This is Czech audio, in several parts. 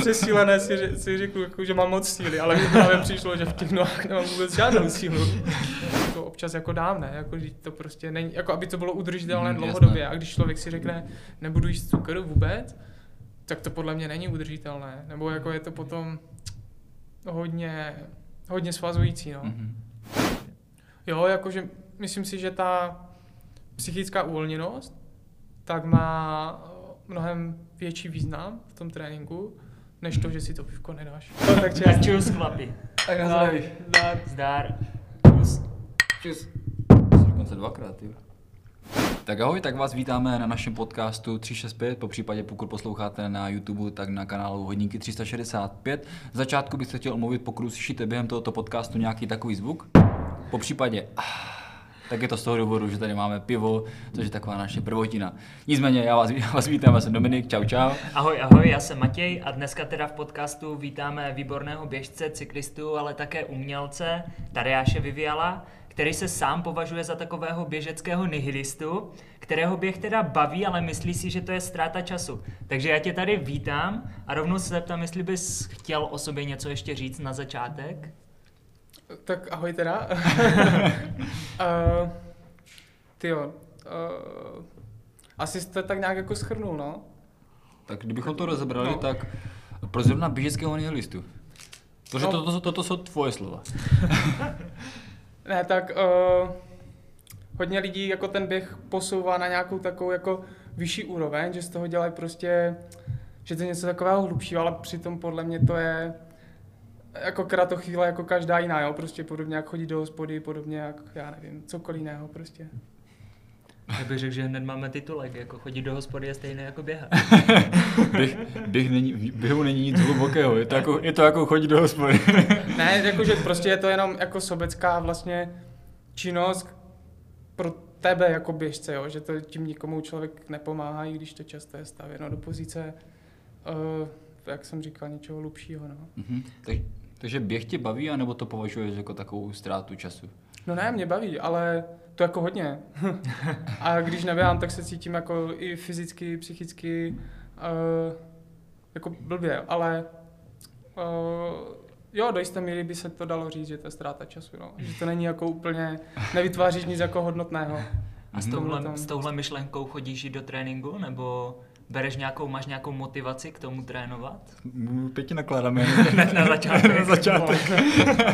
Přesílené si, si řeknu, jako, že mám moc síly, ale mi právě přišlo, že v těch nohách nemám vůbec žádnou sílu. To občas jako dám, ne? Jako, že to prostě není, jako aby to bylo udržitelné Mm, dlouhodobě. jasné. A když člověk si řekne, nebudu jíst cukr vůbec, tak to podle mě není udržitelné. Nebo jako je to potom hodně, hodně svazující, no. Mhm. Jo, jakože myslím si, že ta psychická uvolněnost tak má eh, mnohem větší význam v tom tréninku, než to, že si to pivko nedáš. No, tak Tak čus, chlapi. Tak na zdraví. tak. Zdar. Čus. Čus. Dokonce dvakrát, jo. Tak ahoj, tak vás vítáme na našem podcastu 365, po případě pokud posloucháte na YouTube, tak na kanálu Hodinky 365. V začátku bych se chtěl omluvit, pokud slyšíte během tohoto podcastu nějaký takový zvuk. Po případě ah, tak je to z toho důvodu, že tady máme pivo, což je taková naše prvotina. Nicméně já vás, já vás vítám, já jsem Dominik, čau čau. Ahoj, ahoj, já jsem Matěj a dneska teda v podcastu vítáme výborného běžce, cyklistu, ale také umělce Tadeáše Viviala, který se sám považuje za takového běžeckého nihilistu, kterého běh teda baví, ale myslí si, že to je ztráta času. Takže já tě tady vítám a rovnou se zeptám, jestli bys chtěl o sobě něco ještě říct na začátek. Tak ahoj teda. uh, ty jo. Uh, asi jste tak nějak jako schrnul, no. Tak kdybychom to rozebrali, No. tak pro zrovna běžeckého nihilistu. Protože No. toto, toto jsou tvoje slova. Ne, tak uh, hodně lidí jako ten běh posouvá na nějakou takovou jako vyšší úroveň, že z toho dělají prostě, že to je něco takového hlubšího, ale přitom podle mě to je jako kratochvíle jako každá jiná, jo, prostě podobně jak chodit do hospody, podobně jak, já nevím, cokoliv jiného prostě. Já bych řekl, že hned máme titulek, jako chodit do hospody je stejné jako běhat. Běh, běh není, v běhu není nic hlubokého, je to jako, je to jako chodit do hospody. Ne, jakože prostě je to jenom jako sobecká vlastně činnost pro tebe jako běžce, jo? že to tím nikomu člověk nepomáhá, i když to často je stavěno do pozice, uh, jak jsem říkal, něčeho hlubšího. No. Mhm. Tak, takže běh tě baví, anebo to považuješ jako takovou ztrátu času? no ne, mě baví, ale to jako hodně. A když neběhám, tak se cítím jako i fyzicky, psychicky uh, jako blbě, ale uh, jo, do jisté míry by se to dalo říct, že to je ztráta času, no. že to není jako úplně, nevytváříš nic jako hodnotného. A s Mhm. touhle, Tomhletom. s touhle myšlenkou chodíš i do tréninku, nebo bereš nějakou, máš nějakou motivaci k tomu trénovat? Pěti nakládáme. Hned na začátek. na začátek.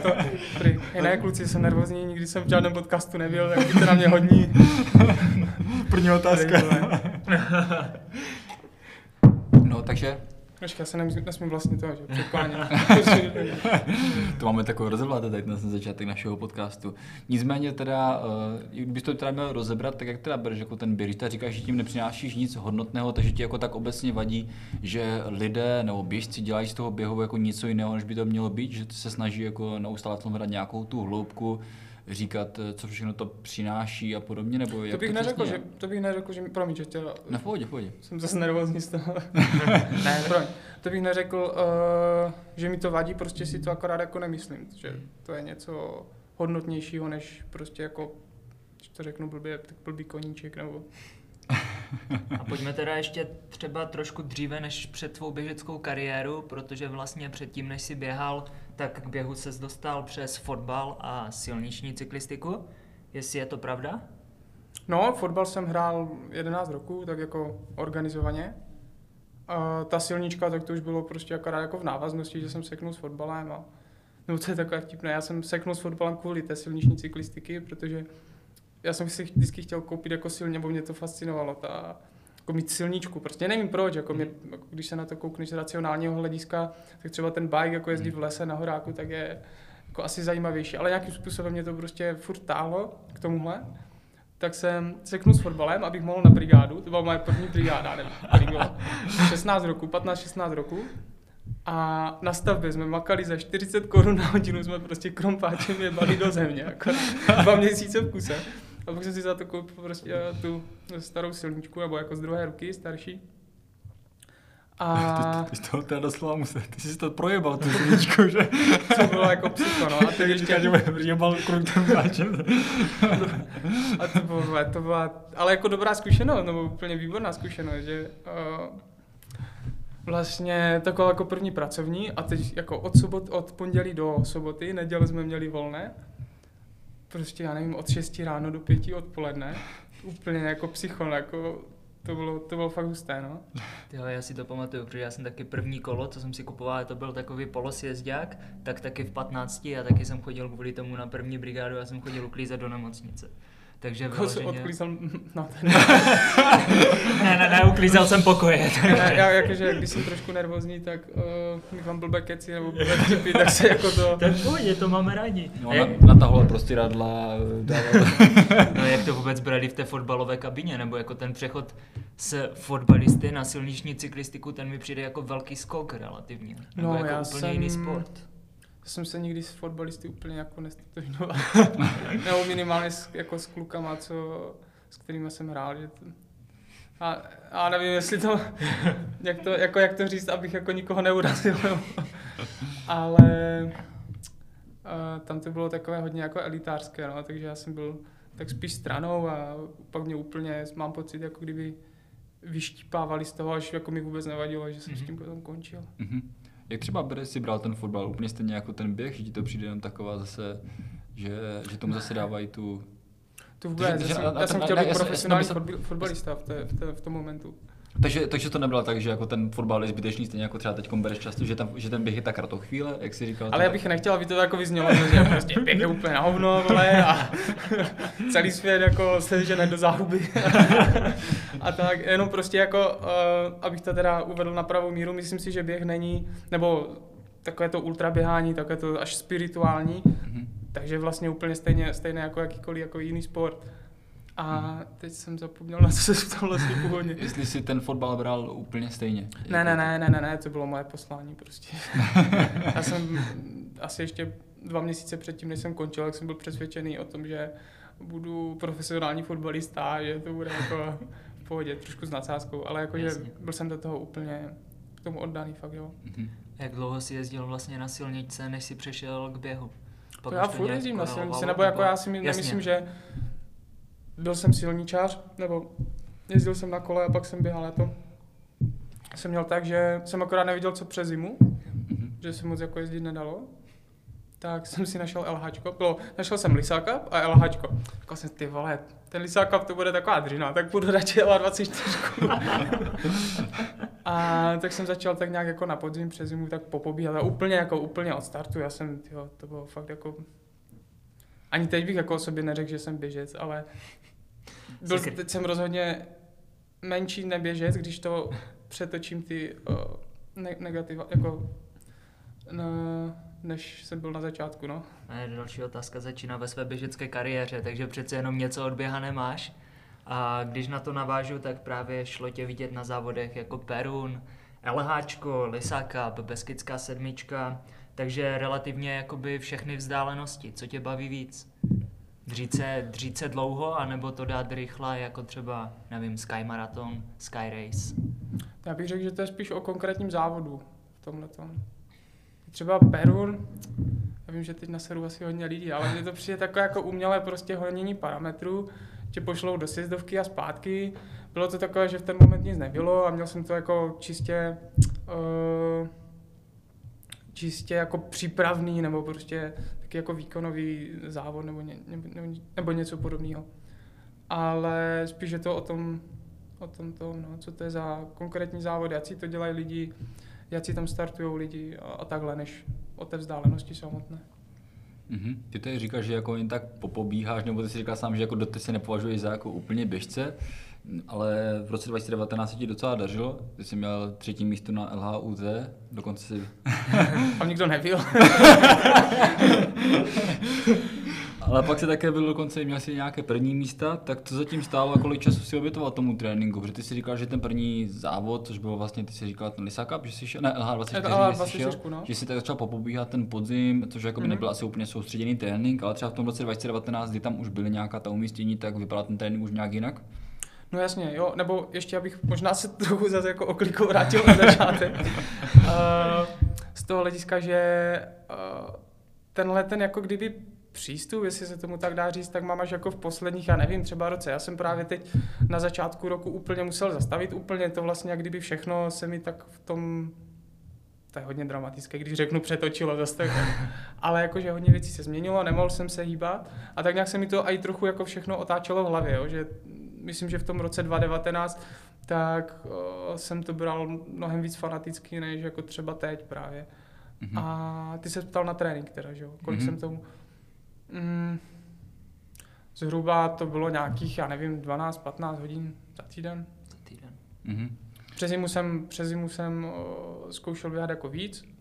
To, prý, ne, kluci, jsem nervózní, nikdy jsem v žádném podcastu nebyl, tak buďte na mě hodní. První otázka. No, takže Počkej, já se nemysl- nesmím vlastně to, že překlánět. to máme takovou rozebláte tady na začátek našeho podcastu. Nicméně teda, eh, kdybys to teda měl rozebrat, tak jak teda bereš jako ten Když teda říkáš, že tím nepřinášíš nic hodnotného, takže ti jako tak obecně vadí, že lidé nebo běžci dělají z toho běhu jako něco jiného, než by to mělo být, že se snaží jako neustále v tom hledat nějakou tu hloubku, říkat, eh, co všechno to přináší a podobně, nebo To jak bych neřekl, přesně že, to bych neřekl, že mi, promiň, že tě, No v pohodě, v pohodě. jsem zase nervózní z toho. ne, promiň. To bych neřekl, uh, že mi to vadí, prostě si to akorát jako nemyslím, že to je něco hodnotnějšího, než prostě jako, když to řeknu blbě, tak blbý koníček, nebo A pojďme teda ještě třeba trošku dříve než před tvou běžeckou kariéru, protože vlastně předtím, než si běhal, tak k běhu ses dostal přes fotbal a silniční cyklistiku. Jestli je to pravda? No, fotbal jsem hrál 11 roků, tak jako organizovaně. A ta silnička, tak to už bylo prostě akorát jako v návaznosti, že jsem seknul s fotbalem a nebo to je takové vtipné, já jsem seknul s fotbalem kvůli té silniční cyklistiky, protože já jsem si vždycky chtěl koupit jako silně, nebo mě to fascinovalo, ta, jako mít silničku, prostě nevím proč, jako mě, jako když se na to koukneš z racionálního hlediska, tak třeba ten bike, jako jezdí v lese na horáku, tak je jako asi zajímavější, ale nějakým způsobem mě to prostě furt táhlo k tomuhle. Tak jsem seknul s fotbalem, abych mohl na brigádu, to byla moje první brigáda, nevím, kolik bylo, 16 roku, 15-16 roku. A na stavbě jsme makali za 40 korun na hodinu, jsme prostě krompáčem jebali do země, jako dva měsíce v kuse. A pak jsem si za to koupil prostě eh, tu starou silničku, nebo jako z druhé ruky, starší. A Ty jsi to teda doslova musel, ty jsi to projebal, tu silničku, že? to bylo jako psycho, no. A ty ještě, jebal krutem máčem. a to bylo, to byla, ale jako dobrá zkušenost, nebo úplně výborná zkušenost, že uh, vlastně taková jako první pracovní a teď jako od, sobot, od pondělí do soboty, neděle jsme měli volné, prostě já nevím, od 6 ráno do 5 odpoledne, úplně jako psycho, jako to bylo, to bylo fakt husté, no. Jo, já si to pamatuju, protože já jsem taky první kolo, co jsem si kupoval, to byl takový polosjezdák, tak taky v 15 a taky jsem chodil kvůli tomu na první brigádu, já jsem chodil uklízet do nemocnice. Takže Jako se vyloženě... odklízel, no ten, Ne, ne, ne, uklízel jsem pokoje. ne, já jakože, když jsem trošku nervózní, tak uh, mívám blbé keci nebo blbé vtipy, tak se jako to, Tak pohodě, to máme rádi. No, A na, jak, natahoval prostě radla, dával. no jak to vůbec brali v té fotbalové kabině, nebo jako ten přechod z fotbalisty na silniční cyklistiku, ten mi přijde jako velký skok relativně. Nebo No, jako já úplně jsem- jiný sport. Jsem se nikdy s fotbalisty úplně jako nestotožňoval. Nebo minimálně s, jako s klukama, co, s kterými jsem hrál. Že to, a, a nevím, jestli to, jak to, jako jak to říct, abych jako nikoho neurazil. Ale uh, tam to bylo takové hodně jako elitářské, no, takže já jsem byl tak spíš stranou a pak mě úplně, mám pocit, jako kdyby vyštípávali z toho, až jako mi vůbec nevadilo, že jsem s tím potom končil. Mhm. Jak třeba Bere si bral ten fotbal úplně stejně jako ten běh, že ti to přijde jen taková zase, že, že tomu zase dávají tu... To vůbec, já jsem, já jsem chtěl být profesionální fotbalista v, té, v, té, v tom momentu. Takže, takže to nebylo tak, že jako ten fotbal je zbytečný, stejně jako třeba teď bereš často, že, tam, že ten běh je tak chvíle, jak jsi říkal. Ale já tak- bych nechtěl, aby to jako vyznělo, že prostě běh je úplně na hovno, vole, a celý svět jako se žene do záhuby. a tak, jenom prostě jako, uh, abych to teda uvedl na pravou míru, myslím si, že běh není, nebo takové to ultraběhání, takové to až spirituální, Mhm. takže vlastně úplně stejně, stejné jako jakýkoliv jako jiný sport. A teď jsem zapomněl, na co se ptal vlastně původně. Jestli si ten fotbal bral úplně stejně. Ne, ne, ne, ne, ne, ne, to bylo moje poslání prostě. Já jsem asi ještě dva měsíce předtím, než jsem končil, tak jsem byl přesvědčený o tom, že budu profesionální fotbalista, že to bude jako v pohodě, trošku s nadsázkou, ale jakože byl jsem do toho úplně k tomu oddaný, fakt jo. Mhm. Jak dlouho jsi jezdil vlastně na silničce, než jsi přešel k běhu? To už já to furt jezdím na silnici, nebo jako já si my- nemyslím, že byl jsem silničář, nebo jezdil jsem na kole a pak jsem běhal, já to jsem měl tak, že jsem akorát neviděl, co přes zimu, Mhm. že se moc jako jezdit nedalo, tak jsem si našel LH. Bylo, našel jsem Lisáka a LH. Říkal jsem, ty vole, ten Lisáka to bude taková dřina, tak budu radši L24. a tak jsem začal tak nějak jako na podzim, přes zimu tak popobíhat a úplně jako úplně od startu. Já jsem, tyjo, to bylo fakt jako... Ani teď bych jako o sobě neřekl, že jsem běžec, ale byl, teď jsem rozhodně menší neběžec, když to přetočím ty uh, ne- negativa, jako no, než jsem byl na začátku, no. A další otázka začíná ve své běžecké kariéře, takže přece jenom něco odběhané máš. A když na to navážu, tak právě šlo tě vidět na závodech jako Perun, LHčko, Lisáka, Beskická sedmička, takže relativně jakoby všechny vzdálenosti. Co tě baví víc? Dřít se, dřít se dlouho, anebo to dát rychle, jako třeba, nevím, Sky Marathon, Sky Race? Já bych řekl, že to je spíš o konkrétním závodu v tomhle Třeba Perun, já vím, že teď naseru asi hodně lidí, ale mně to přijde takové jako umělé prostě honění parametrů, tě pošlou do sjezdovky a zpátky. Bylo to takové, že v ten moment nic nebylo a měl jsem to jako čistě uh, čistě jako přípravný nebo prostě taky jako výkonový závod nebo, ně, nebo, nebo, něco podobného. Ale spíš je to o tom, o tom to, no, co to je za konkrétní závod, jak si to dělají lidi, jak si tam startují lidi a, a takhle, než o té vzdálenosti samotné. Mhm. Ty tady říkáš, že jako jen tak popobíháš, nebo ty si říkal sám, že jako doteď se nepovažuješ za jako úplně běžce, ale v roce 2019 se ti docela dařilo. Ty jsi měl třetí místo na LHUT, dokonce si... Tam nikdo nevěl. Ale pak se také byl dokonce, měl si nějaké první místa, tak to zatím stálo a kolik času si obětoval tomu tréninku, protože ty si říkal, že ten první závod, což bylo vlastně, ty si říkal ten Lisa Cup, že jsi šel, ne, LH24, LH24, že jsi šel, no. že jsi tak začal popobíhat ten podzim, což jako by Mhm. nebyl asi úplně soustředěný trénink, ale třeba v tom roce 2019, kdy tam už byly nějaká ta umístění, tak vypadá ten trénink už nějak jinak. No jasně, jo, nebo ještě abych možná se trochu zase jako oklikou vrátil na začátek. uh, z toho hlediska, že uh, tenhle ten jako kdyby přístup, jestli se tomu tak dá říct, tak mám až jako v posledních, já nevím, třeba roce. Já jsem právě teď na začátku roku úplně musel zastavit, úplně to vlastně, jak kdyby všechno se mi tak v tom to je hodně dramatické, když řeknu přetočilo zase tak. Ale jakože hodně věcí se změnilo, nemohl jsem se hýbat a tak nějak se mi to i trochu jako všechno otáčelo v hlavě, jo, že myslím, že v tom roce 2019 tak o, jsem to bral mnohem víc fanaticky, než jako třeba teď právě. Mm-hmm. A ty se ptal na trénink teda, že jo, kolik mm-hmm. jsem tomu... Mm, zhruba to bylo nějakých, já nevím, 12-15 hodin za týden. Za týden. Mm-hmm. Přes zimu jsem, přes zimu jsem o, zkoušel běhat jako víc.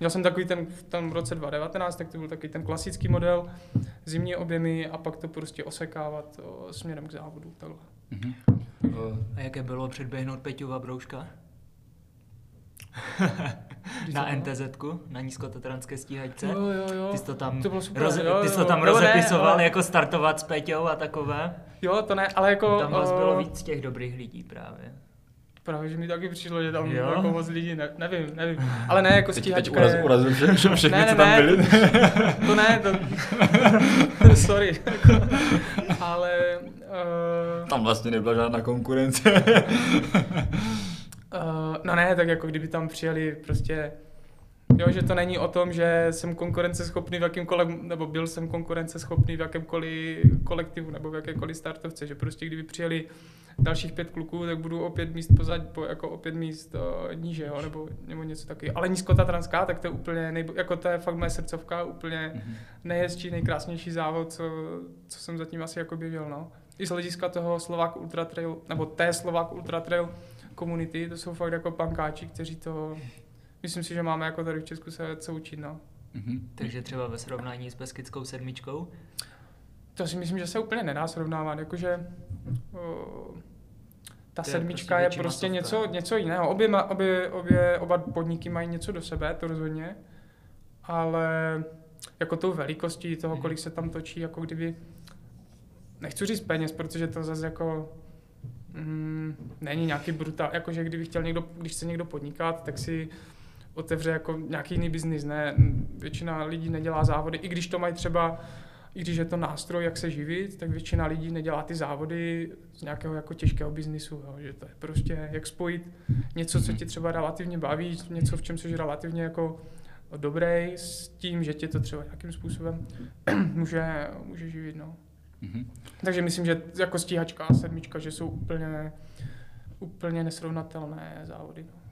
Měl jsem takový ten v tom roce 2019, tak to byl takový ten klasický model, zimní objemy a pak to prostě osekávat o, směrem k závodu. Takhle. Mm-hmm. A jaké bylo předběhnout Peťu Vabrouška? na NTZ, na nízkotatranské stíhačce. Jo, jo, jo. Ty jsi to tam, to bylo super, roze, jo, ty jsi jo. to tam Jo, rozepisoval, ne, ale- jako startovat s Peťou a takové. Jo, to ne, ale jako... Tam vás o, bylo víc těch dobrých lidí právě. Právě, že mi taky přišlo, že tam Jo? jako moc lidí, ne, nevím, nevím. Ale ne, jako Teď, teď stíhačka uraz, je... urazil vše, vše, všechny, Ne, ne, co tam ne, byli. To ne, to... Sorry. Ale... Uh, Tam vlastně nebyla žádná konkurence. Uh, no ne, tak jako kdyby tam přijeli prostě, jo, že to není o tom, že jsem konkurenceschopný v jakýmkoliv, nebo byl jsem konkurenceschopný v jakémkoliv kolektivu nebo v jakékoliv startovce, že prostě kdyby přijeli dalších pět kluků, tak budu o pět míst pozad, po, jako o pět míst uh, níže, jo, nebo, nebo něco takového. Ale nízkotatranská, tak to je úplně, nejbo, jako to je fakt moje srdcovka, úplně Mhm. nejhezčí, nejkrásnější závod, co, co jsem zatím asi jako běžel, no. I z hlediska toho Slovák Ultra Trail, nebo té Slovák Ultra Trail komunity, to jsou fakt jako pankáči, kteří to, myslím si, že máme jako tady v Česku se co učit, no. Mhm. Takže třeba ve srovnání s Beskidskou sedmičkou. To si myslím, že se úplně nedá srovnávat, jakože ta To je sedmička prostě je prostě něco, něco jiného. Obě, obě, obě, oba podniky mají něco do sebe, to rozhodně, ale jako tou velikostí toho, Mhm. kolik se tam točí, jako kdyby, nechci říct peněz, protože to zase jako mm, není nějaký brutál, jakože kdyby chtěl někdo, když chce někdo podnikat, tak si otevře jako nějaký jiný biznis, ne, většina lidí nedělá závody, i když to mají třeba i když je to nástroj, jak se živit, tak většina lidí nedělá ty závody z nějakého jako těžkého biznisu, jo, že to je prostě jak spojit něco, co tě třeba relativně baví, něco, v čem jsi relativně jako dobrý, s tím, že tě to třeba nějakým způsobem může, může živit, no. Mhm. Takže myslím, že jako stíhačka a sedmička, že jsou úplně, úplně nesrovnatelné závody. No.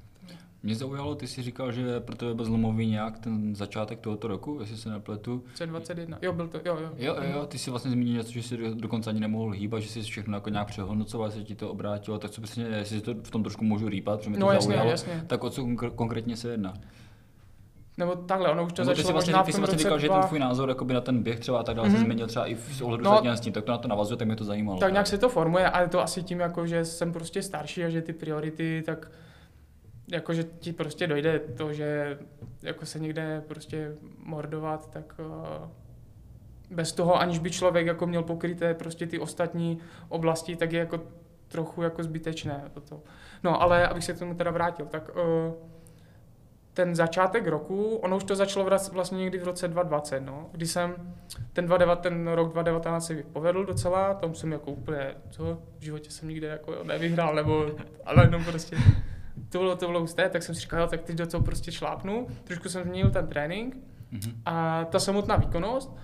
Mě zaujalo, ty jsi říkal, že pro tebe byl zlomový nějak ten začátek tohoto roku, jestli se nepletu. C21, jo, byl to, jo, jo. Jo, jo, ty jsi vlastně zmínil něco, že jsi do- dokonce ani nemohl hýbat, že jsi všechno jako nějak přehodnocoval, se ti to obrátilo, tak co přesně, jestli to v tom trošku můžu rýpat, protože mě to No jasně, zaujalo, jasně. tak o co konkr- konkrétně se jedná? Nebo takhle, ono už to Nebo ty začalo jsi vlastně, možná ty v jsi vlastně říkal, že dva- ten tvůj názor jakoby na ten běh třeba a tak dále se Mhm. změnil třeba i v ohledu No, no, s tím, tak to na to navazuje, tak mě to zajímalo. Tak nějak se to formuje a je to asi tím, jako, že jsem prostě starší a že ty priority, tak jako, že ti prostě dojde to, že jako se někde prostě mordovat, tak uh, bez toho, aniž by člověk jako měl pokryté prostě ty ostatní oblasti, tak je jako trochu jako zbytečné toto. No, ale abych se k tomu teda vrátil, tak uh, ten začátek roku, ono už to začalo vlastně někdy v roce 2020, no, kdy jsem ten, 29, ten rok 2019 se mi povedl docela, tam jsem jako úplně, co, v životě jsem nikde jako nevyhrál, nebo, ale no prostě, to bylo, to bylo husté, tak jsem si říkal, tak teď do toho prostě šlápnu, trošku jsem změnil ten trénink Mhm. a ta samotná výkonnost,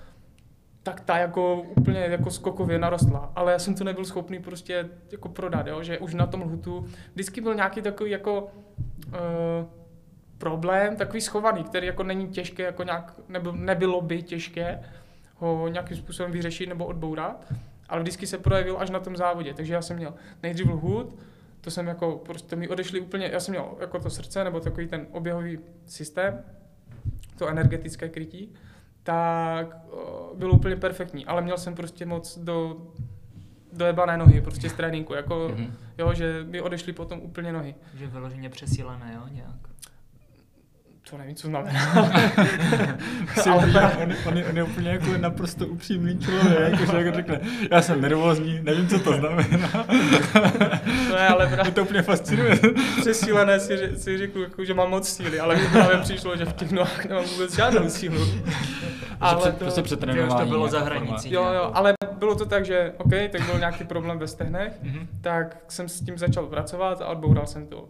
tak ta jako úplně jako skokově narostla, ale já jsem to nebyl schopný prostě jako prodat, jo? že už na tom lhutu vždycky byl nějaký takový jako uh, problém, takový schovaný, který jako není těžké, jako nějak, nebyl, nebylo by těžké ho nějakým způsobem vyřešit nebo odbourat, ale vždycky se projevil až na tom závodě, takže já jsem měl nejdřív lhut, to jsem jako, prostě mi odešli úplně, já jsem měl jako to srdce nebo takový ten oběhový systém, to energetické krytí, tak o, bylo úplně perfektní, ale měl jsem prostě moc do, dojebané nohy prostě z tréninku, jako, Mhm. jo, že mi odešly potom úplně nohy. Že vyloženě přesílené, jo, nějak. To nevím, co znamená. ale on, on, je, on, je úplně jako naprosto upřímný člověk, jako, že jako řekne, já jsem nervózní, nevím, co to znamená. to je ale právě to úplně fascinuje. Přesílené si, si řeknu, jako, že mám moc síly, ale mi právě přišlo, že v těch nohách nemám vůbec žádnou sílu. ale to, prostě přetrénování. To bylo za hranicí. Jo, jo, ale bylo to tak, že OK, tak byl nějaký problém ve stehnech, mm-hmm. tak jsem s tím začal pracovat a odboural jsem to.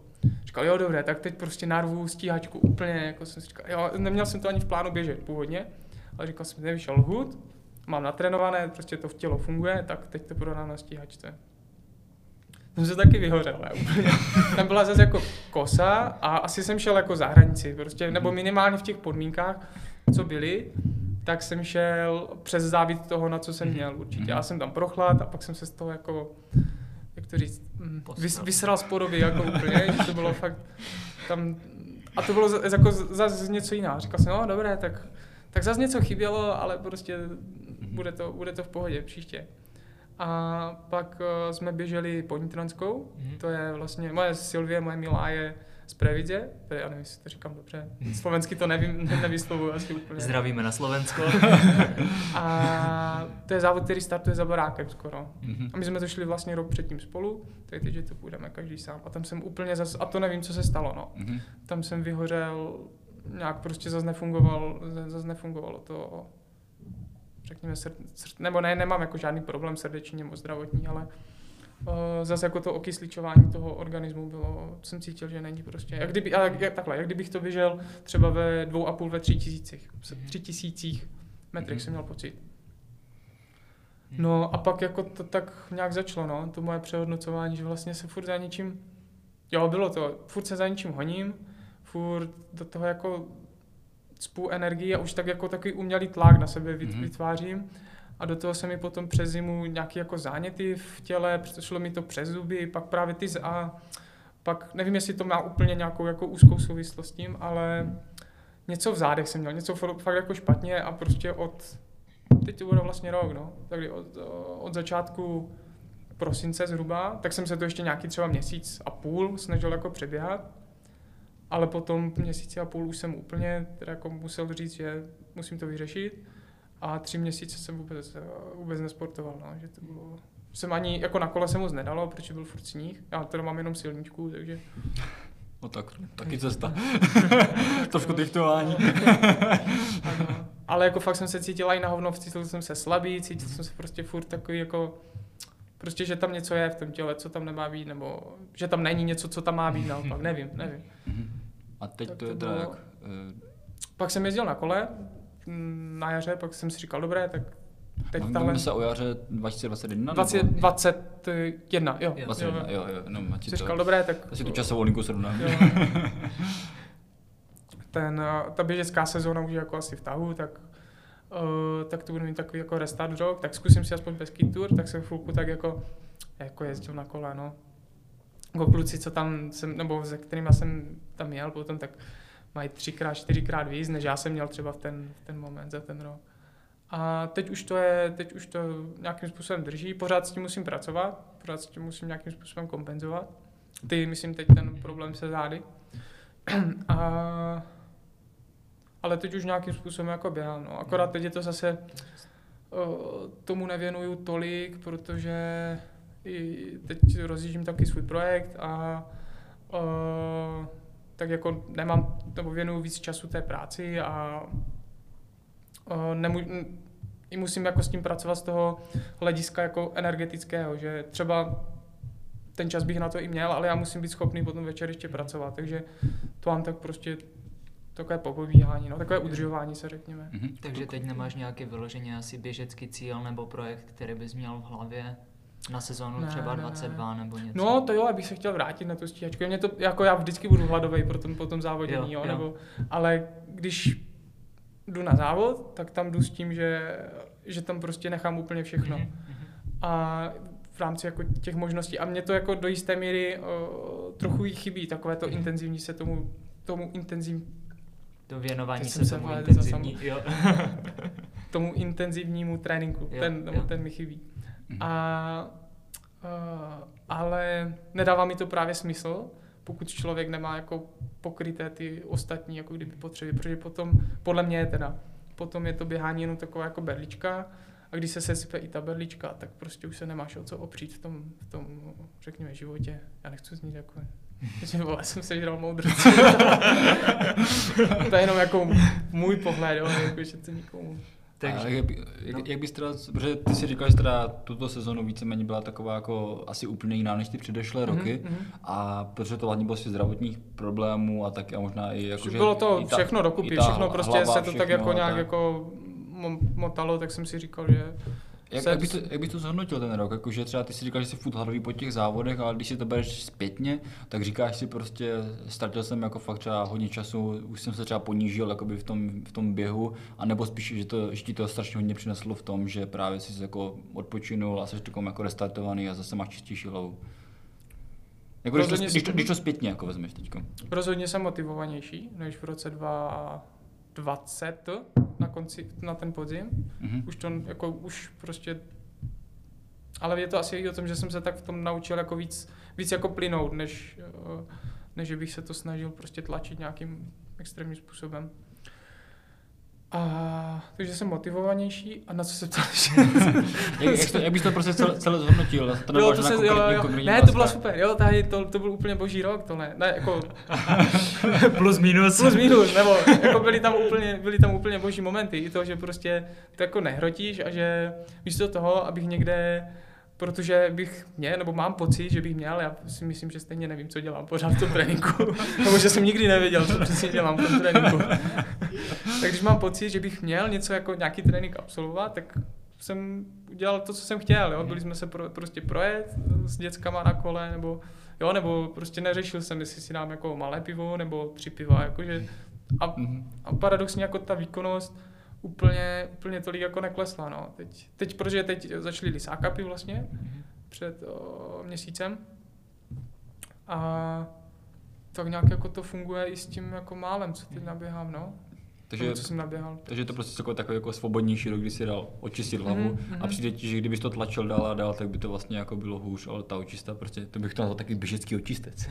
Říkal, jo, dobré, tak teď prostě narvu stíhačku úplně, jako jsem si říkal, jo, neměl jsem to ani v plánu běžet původně, ale říkal jsem, nevyšel hud, mám natrénované, prostě to v tělo funguje, tak teď to prodám na stíhačce. Jsem se taky vyhořel, úplně. Tam byla zase jako kosa a asi jsem šel jako za hranici, prostě, nebo minimálně v těch podmínkách, co byly, tak jsem šel přes závit toho, na co jsem mhm. měl určitě. Já jsem tam prochlad a pak jsem se z toho jako, jak to říct, mm, vys, vysral z podoby jako úplně, že to bylo fakt tam, a to bylo z, jako zase něco jiného. Říkal jsem, no dobré, tak, tak zase něco chybělo, ale prostě mhm. bude to, bude to v pohodě příště. A pak uh, jsme běželi po Nitranskou, mm-hmm. to je vlastně, moje Silvie, moje milá je z Previdě, to je, já nevím, jestli to říkám dobře, slovensky to nevím, ne, nevyslovuju asi úplně. Zdravíme na Slovensko. a to je závod, který startuje za barákem skoro. Mm-hmm. A my jsme to šli vlastně rok předtím spolu, tak teď, že to půjdeme každý sám. A tam jsem úplně zase, a to nevím, co se stalo, no. Mm-hmm. Tam jsem vyhořel, nějak prostě zase nefungoval, zase nefungovalo to řekněme, srd, srd, nebo ne, nemám jako žádný problém srdeční nebo zdravotní, ale zase jako to okysličování toho organismu bylo, jsem cítil, že není prostě, jak kdyby, ale jak, takhle, jak kdybych to vyžel třeba ve dvou a půl, ve tři tisících, mm-hmm. tři tisících metrech mm-hmm. jsem měl pocit. Mhm. No a pak jako to tak nějak začalo, no, to moje přehodnocování, že vlastně se furt za ničím, jo, bylo to, furt se za ničím honím, furt do toho jako cpu energii a už tak jako takový umělý tlak na sebe mm-hmm. A do toho se mi potom přes zimu nějaký jako záněty v těle, přešlo mi to přes zuby, pak právě ty a pak nevím, jestli to má úplně nějakou jako úzkou souvislost s tím, ale něco v zádech jsem měl, něco fakt jako špatně a prostě od, teď to bude vlastně rok, no, takže od, od začátku prosince zhruba, tak jsem se to ještě nějaký třeba měsíc a půl snažil jako přeběhat ale potom měsíci a půl už jsem úplně teda jako musel říct, že musím to vyřešit a tři měsíce jsem vůbec, vůbec nesportoval, no, že to bylo jsem ani, jako na kole se moc nedalo, protože byl furt sníh, já teda mám jenom silničku, takže... No tak, taky cesta. Trošku driftování. Ale jako fakt jsem se cítil i na hovno, cítil jsem se slabý, cítil jsem se prostě furt takový jako prostě, že tam něco je v tom těle, co tam nemá být, nebo že tam není něco, co tam má být naopak, nevím, nevím. A teď tak to je teda jak? Uh... Pak jsem jezdil na kole na jaře, pak jsem si říkal, dobré, tak teď tahle... se o jaře 2021? 20, 21, jo. 21, jo, jo, jo. No, Jsi to... říkal, dobré, tak... Asi tu časovou linku srovnám. Ten, eh, ta běžecká sezóna už je jako asi v tahu, tak uh, tak to budu mít takový jako restart rok, tak zkusím si aspoň bez tour, tak jsem chvilku tak jako, jako jezdil na kole, no. Jako kluci, co tam jsem, nebo se kterými jsem tam jel potom, tak mají třikrát, čtyřikrát víc, než já jsem měl třeba v ten, v ten moment za ten rok. A teď už to je, teď už to nějakým způsobem drží, pořád s tím musím pracovat, pořád s tím musím nějakým způsobem kompenzovat. Ty, myslím, teď ten problém se zády. A ale teď už nějakým způsobem jako běhám. No. Akorát teď je to zase, tomu nevěnuju tolik, protože i teď rozjíždím taky svůj projekt a uh, tak jako nemám, nebo věnuju víc času té práci a uh, nemů, i musím jako s tím pracovat z toho hlediska jako energetického, že třeba ten čas bych na to i měl, ale já musím být schopný potom večer ještě pracovat, takže to mám tak prostě takové popobíhání, no, takové udržování se řekněme. Mm-hmm. Takže teď nemáš nějaký vyloženě asi běžecký cíl nebo projekt, který bys měl v hlavě na sezónu ne, třeba 22 ne. nebo něco? No to jo, abych se chtěl vrátit na tu stíhačku. Mě to, jako já vždycky budu hladový po tom, po tom závodění, jo, jo, nebo, ale když jdu na závod, tak tam jdu s tím, že, že tam prostě nechám úplně všechno. Mm-hmm. A v rámci jako těch možností. A mě to jako do jisté míry o, trochu jí chybí, takové to mm-hmm. intenzivní se tomu, tomu intenzivní to věnování se, se tomu intenzivní, jo. tomu intenzivnímu tréninku, jo, ten, jo. ten mi chybí. A, uh, ale nedává mi to právě smysl, pokud člověk nemá jako pokryté ty ostatní jako kdyby potřeby, protože potom, podle mě je teda, potom je to běhání jenom taková jako berlička a když se sesype i ta berlička, tak prostě už se nemáš o co opřít v tom, v tom řekněme, životě. Já nechci znít jako že vole, jsem sežral moudrost. to je jenom jako můj pohled, jo, jako, že to nikomu takže, jak, jak, no. jak bys teda, protože ty si říkal, že teda tuto sezonu víceméně byla taková jako asi úplně jiná než ty předešlé mm-hmm, roky mm-hmm. a protože to hlavně bylo si zdravotních problémů a tak a možná i jako, že Bylo to ta, všechno dokupy, všechno prostě se to všechno, tak jako nějak tak. jako motalo, tak jsem si říkal, že jak, jak, bys to, jak bys to zhodnotil ten rok? Jakože třeba ty si říkal, že jsi furt hladový po těch závodech, ale když si to bereš zpětně, tak říkáš si prostě, ztratil jsem jako fakt třeba hodně času, už jsem se třeba ponížil jakoby v tom, v tom běhu, anebo spíš, že, to, že ti to strašně hodně přineslo v tom, že právě jsi jako odpočinul a jsi takový jako restartovaný a zase máš čistější hlavu. Jako když, to, když, to, když to zpětně jako vezmeš teď. Rozhodně jsem motivovanější než v roce 2020 na konci, na ten podzim. Mm-hmm. Už to jako, už prostě ale je to asi i o tom, že jsem se tak v tom naučil jako víc, víc jako plynout, než, eh, než bych se to snažil prostě tlačit nějakým extrémním způsobem. A, takže jsem motivovanější a na co se ptáš? jak, jak, to, jak bys to prostě celé, celé zhodnotil? To jo, to se, jo, jo. Ne, to bylo super, jo, tady to, to byl úplně boží rok, to ne, ne jako... plus minus. Plus minus, nebo jako byly tam úplně, byly tam úplně boží momenty, i to, že prostě to jako nehrotíš a že místo toho, abych někde protože bych měl, nebo mám pocit, že bych měl, já si myslím, že stejně nevím, co dělám pořád v tom tréninku, nebo že jsem nikdy nevěděl, co přesně dělám v tom tréninku. tak když mám pocit, že bych měl něco jako nějaký trénink absolvovat, tak jsem udělal to, co jsem chtěl, jo? byli jsme se pro, prostě projet s dětskama na kole, nebo jo, nebo prostě neřešil jsem, jestli si dám jako malé pivo, nebo tři piva, jakože a, a paradoxně jako ta výkonnost, úplně, úplně tolik jako neklesla. No. Teď, teď, protože teď začaly lisákapy vlastně mm-hmm. před o, měsícem a tak nějak jako to funguje i s tím jako málem, co teď mhm. naběhám, no. Takže, co jsem naběhal. Takže to prostě takový, takový jako svobodnější rok, kdy si dal očistit hlavu mm-hmm. a přijde ti, že kdybys to tlačil dál a dál, tak by to vlastně jako bylo hůř, ale ta očista prostě, to bych to nazval taky běžecký očistec.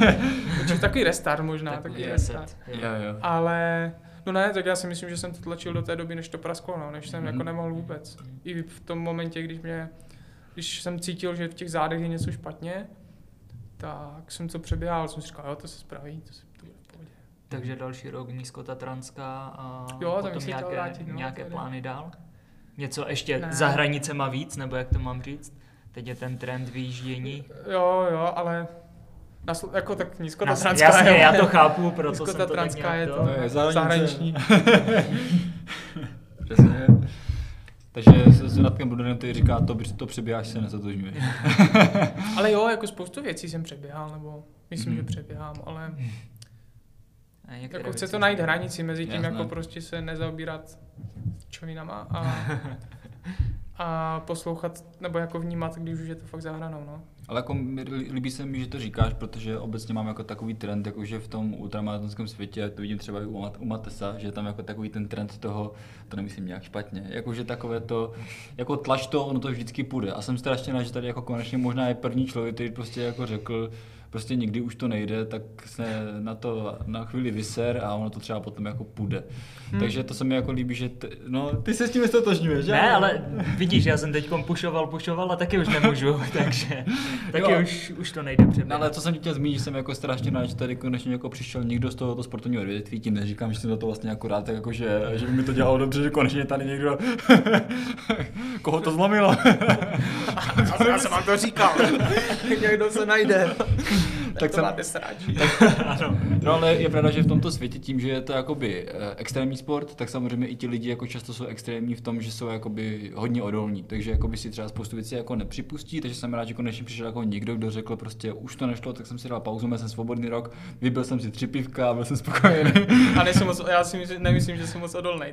takový restart možná, takový, takový restart. Jo, jo. Ale No ne, tak já si myslím, že jsem to tlačil do té doby, než to prasklo, no, než jsem mm-hmm. jako nemohl vůbec. I v tom momentě, když mě, když jsem cítil, že v těch zádech je něco špatně, tak jsem to přeběhal, jsem si říkal, jo, to se spraví, to se to bude v pohodě. Takže další rok nízkotatranská a jo, potom nějaké, vrátit, no, nějaké plány dál? Něco ještě ne. za hranicema víc, nebo jak to mám říct? Teď je ten trend vyjíždění. Jo, jo, ale na, jako tak nízkotatranská. Jasně, jo. já to chápu, proto jsem to tak je to, to je zahraniční. Přesně. Takže s Radkem Bruderem ty říká, to, to přeběháš se nezatožňuje. ale jo, jako spoustu věcí jsem přeběhal, nebo myslím, mm. že přeběhám, ale jako chce to najít hranici mezi tím, Jasné. jako prostě se nezaobírat čovinama a, a poslouchat, nebo jako vnímat, když už je to fakt zahranou, no. Ale jako líbí se mi, že to říkáš, protože obecně mám jako takový trend, jakože v tom ultramaratonském světě, to vidím třeba i u, Matesa, že tam jako takový ten trend toho, to nemyslím nějak špatně, jakože takové to, jako tlač to, ono to vždycky půjde. A jsem strašně rád, že tady jako konečně možná je první člověk, který prostě jako řekl, prostě nikdy už to nejde, tak se na to na chvíli vyser a ono to třeba potom jako půjde. Hmm. Takže to se mi jako líbí, že t- no, ty se s tím stotožňuješ, Ne, ale vidíš, já jsem teď pušoval, pušoval a taky už nemůžu, takže taky jo. už, už to nejde přeběhat. No, ale co jsem chtěl zmínit, že jsem jako strašně rád, že tady konečně jako přišel někdo z tohoto sportovního odvětví, tím neříkám, že jsem za to vlastně jako rád, tak jako, že, že by mi to dělalo dobře, že konečně tady někdo, koho to zlomilo. já jsem vám to říkal, někdo se najde tak to jsem, máte sráč. ano. No ale je pravda, že v tomto světě tím, že je to jakoby eh, extrémní sport, tak samozřejmě i ti lidi jako často jsou extrémní v tom, že jsou jakoby hodně odolní. Takže jakoby si třeba spoustu věcí jako nepřipustí, takže jsem rád, že konečně přišel jako někdo, kdo řekl prostě už to nešlo, tak jsem si dal pauzu, měl jsem svobodný rok, vybil jsem si tři pivka a byl jsem spokojený. a nejsem moc, já si myslím, nemyslím, že jsem moc odolný.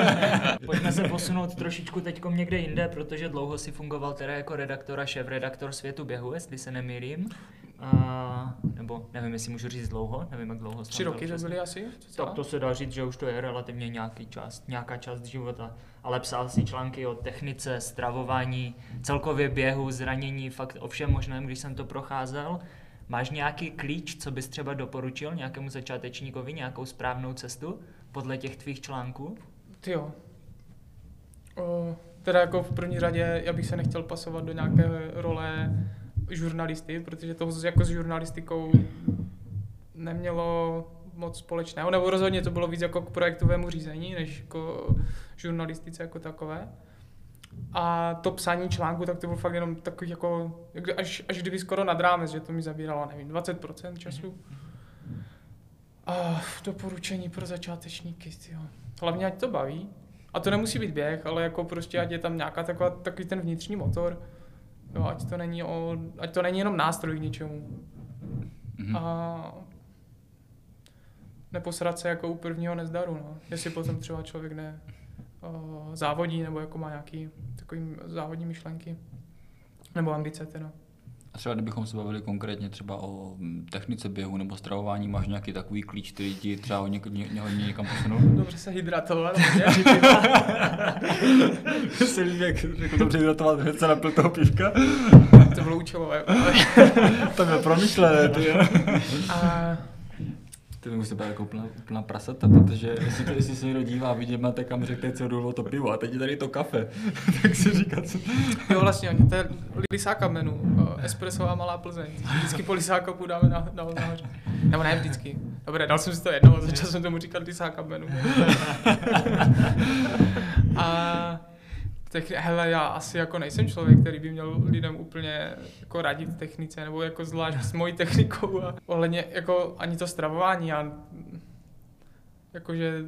Pojďme se posunout trošičku teď někde jinde, protože dlouho si fungoval teda jako redaktor a šéf-redaktor světu běhu, jestli se nemýlím. A, nebo nevím, jestli můžu říct dlouho, nevím, jak dlouho. Tři roky to byly asi? Tak to se dá říct, že už to je relativně nějaký čas, nějaká část života. Ale psal si články o technice, stravování, celkově běhu, zranění, fakt o všem možném, když jsem to procházel. Máš nějaký klíč, co bys třeba doporučil nějakému začátečníkovi, nějakou správnou cestu podle těch tvých článků? Ty jo. O, teda jako v první řadě, já bych se nechtěl pasovat do nějaké role žurnalisty, protože to jako s žurnalistikou nemělo moc společného, nebo rozhodně to bylo víc jako k projektovému řízení, než jako žurnalistice jako takové. A to psání článku, tak to bylo fakt jenom takový jako, až, až kdyby skoro nad rámec, že to mi zabíralo, nevím, 20% času. A doporučení pro začátečníky, tyjo. Hlavně ať to baví. A to nemusí být běh, ale jako prostě ať je tam nějaká taková, takový ten vnitřní motor. Jo, ať to není, o, ať to není jenom nástroj k něčemu. Mm-hmm. A neposrat se jako u prvního nezdaru, no. Jestli potom třeba člověk ne o, závodí, nebo jako má nějaký takový závodní myšlenky. Nebo ambice teda. A třeba kdybychom se bavili konkrétně třeba o mm, technice běhu nebo stravování, máš nějaký takový klíč, který ti třeba hodně, ně, hodně někam posunul? Dobře se hydratovat. se líbí, jak řekl dobře hydratovat, hned se napil toho pivka. to bylo účelové. to bylo promyšlené, ty. A musí být jako úplná, úplná prasata, protože jestli, to, jestli se někdo dívá, vidí máte kam řekne, co důvod to pivo a teď je tady to kafe, tak si říká, co... Jo, vlastně, to je lisáka menu, espressová malá Plzeň. Vždycky po lisáku dáme na, na, nahoře. Nebo ne vždycky. Dobré, dal jsem si to jednou, začal jsem tomu říkat lisáka menu. a tak, hele, já asi jako nejsem člověk, který by měl lidem úplně jako radit technice, nebo jako zvlášť s mojí technikou a ohledně jako ani to stravování, já jakože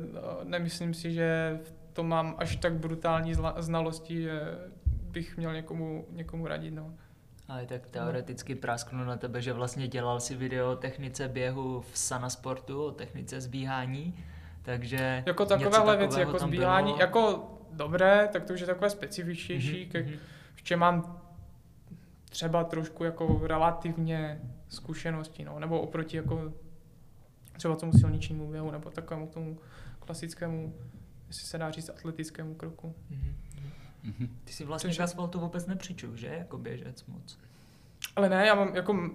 nemyslím si, že v tom mám až tak brutální znalosti, že bych měl někomu, někomu radit, no. Ale tak teoreticky prasknu na tebe, že vlastně dělal si video o technice běhu v Sanasportu, o technice zbíhání, takže Jako takovéhle věci, jako zbíhání, bylo... jako dobré, tak to už je takové specifičtější, mm-hmm. v čem mám třeba trošku jako relativně zkušenosti, no, nebo oproti jako třeba tomu silničnímu běhu, nebo takovému tomu klasickému, jestli se dá říct, atletickému kroku. Mm-hmm. Ty si vlastně k asfaltu vůbec nepřičuch, že? Jako běžec moc. Ale ne, já mám jako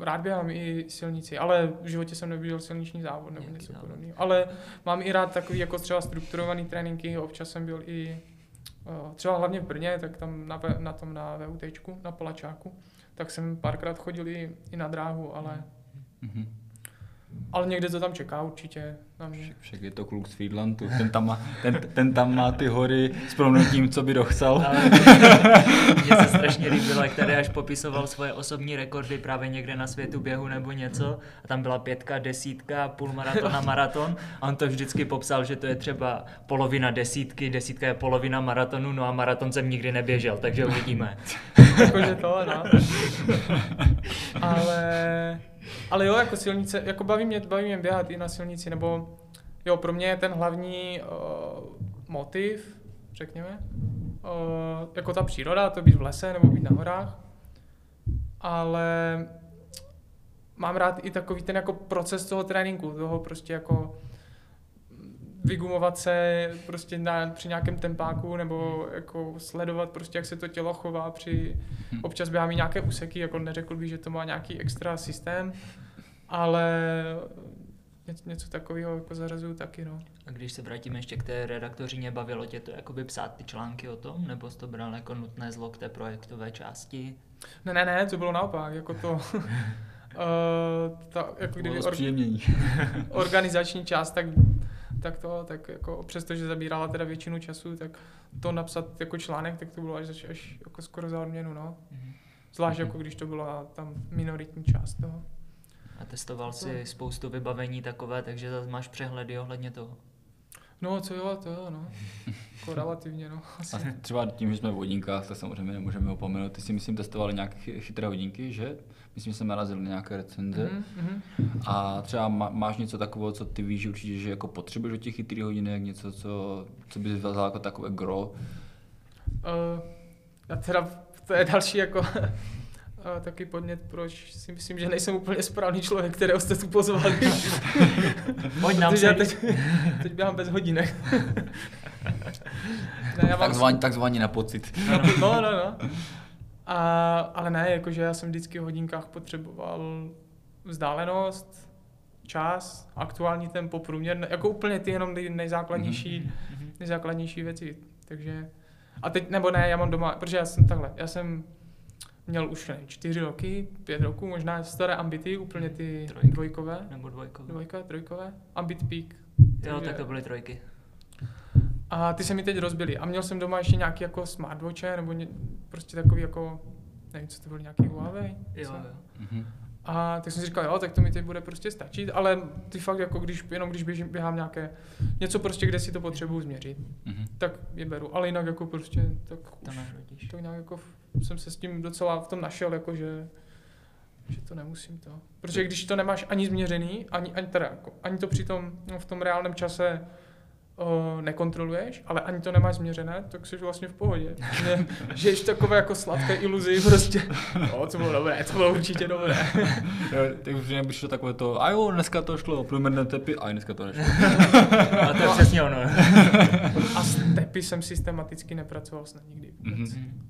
rád běhám i silnici, ale v životě jsem neviděl silniční závod nebo Nějaký něco podobného. Ale mám i rád takový jako třeba strukturovaný tréninky, občas jsem byl i eh, třeba hlavně v Brně, tak tam na, na tom na VUT, na Polačáku, tak jsem párkrát chodil i, i na dráhu, ale mm-hmm. Ale někde to tam čeká určitě na mě. Však, však je to kluk z Friedlandu, ten tam má, ten, ten tam má ty hory s proměnutím, co by dochcel. mně se strašně líbilo, jak tady až popisoval svoje osobní rekordy právě někde na světu běhu nebo něco a tam byla pětka, desítka, půlmaraton a maraton a on to vždycky popsal, že to je třeba polovina desítky, desítka je polovina maratonu, no a maraton jsem nikdy neběžel, takže uvidíme. Jakože to, no. Ale ale jo, jako silnice, jako baví mě, baví mě běhat i na silnici, nebo jo, pro mě je ten hlavní uh, motiv, řekněme, uh, jako ta příroda, to být v lese nebo být na horách, ale mám rád i takový ten jako proces toho tréninku, toho prostě jako vygumovat se prostě na, při nějakém tempáku nebo jako sledovat prostě, jak se to tělo chová při, hm. občas běhám i nějaké úseky, jako neřekl bych, že to má nějaký extra systém, ale něco, něco takového jako zarazuju taky, no. A když se vrátíme ještě k té redaktořině, bavilo tě to jakoby psát ty články o tom, nebo jsi to bral jako nutné zlo k té projektové části? Ne, ne, ne, to bylo naopak, jako to... uh, ta, jako kdyby or, organizační část, tak tak to, tak jako přestože zabírala teda většinu času, tak to napsat jako článek, tak to bylo až, až jako skoro za odměnu, no. Mm-hmm. Zvlášť mm-hmm. jako když to byla tam minoritní část toho. A testoval si spoustu vybavení takové, takže zase máš přehledy ohledně toho. No, co jo, to jo, no. Jako relativně, no. Asi. A třeba tím, že jsme v vodínkách, tak samozřejmě nemůžeme opomenout. Ty si, myslím, testovali nějaké chytré hodinky, že? Myslím, že jsem narazil na nějaké recenze. Mm-hmm. A třeba má, máš něco takového, co ty víš určitě, že jako potřebuješ od těch chytrých hodinek, něco, co, co bys vzal jako takové gro? Uh, já teda, to je další jako a taky podnět, proč si myslím, že nejsem úplně správný člověk, kterého jste tu pozvali. Pojď nám já teď, teď běhám bez hodinek. ne, já takzvaný, takzvaný na pocit. no, no, no. A, ale ne, jakože já jsem vždycky v hodinkách potřeboval vzdálenost, čas, aktuální tempo, průměr, jako úplně ty jenom nej, nejzákladnější, Mhm. nejzákladnější věci. Takže, a teď, nebo ne, já mám doma, protože já jsem takhle, já jsem měl už nevím, čtyři roky, pět roků, možná staré ambity, úplně ty Trojky. dvojkové, Nebo dvojkové, trojkové, ambit peak. Jo, Takže- tak to byly trojky. A ty se mi teď rozbily. A měl jsem doma ještě nějaký jako smartwatche, nebo ně, prostě takový jako, nevím, co to byl, nějaký Huawei? Jo, co? jo. Mhm. A tak jsem si říkal, jo, tak to mi teď bude prostě stačit, ale ty fakt jako když, jenom když běžím, běhám nějaké, něco prostě, kde si to potřebuju změřit, Mhm. tak je beru, ale jinak jako prostě, tak To už, nahradíš. tak nějak jako jsem se s tím docela v tom našel, jako že, že to nemusím to. Protože když to nemáš ani změřený, ani, ani, teda, jako, ani to při tom, no, v tom reálném čase o, nekontroluješ, ale ani to nemáš změřené, tak jsi vlastně v pohodě. Že, žiješ takové jako sladké iluzi, prostě, o, to bylo dobré, to bylo určitě dobré. Jo, Tak už by šlo takové to, a jo, dneska to šlo, průměrné tepy, a dneska to nešlo. A to je přesně ono. A s tepy jsem systematicky nepracoval snad nikdy. vůbec. Mhm.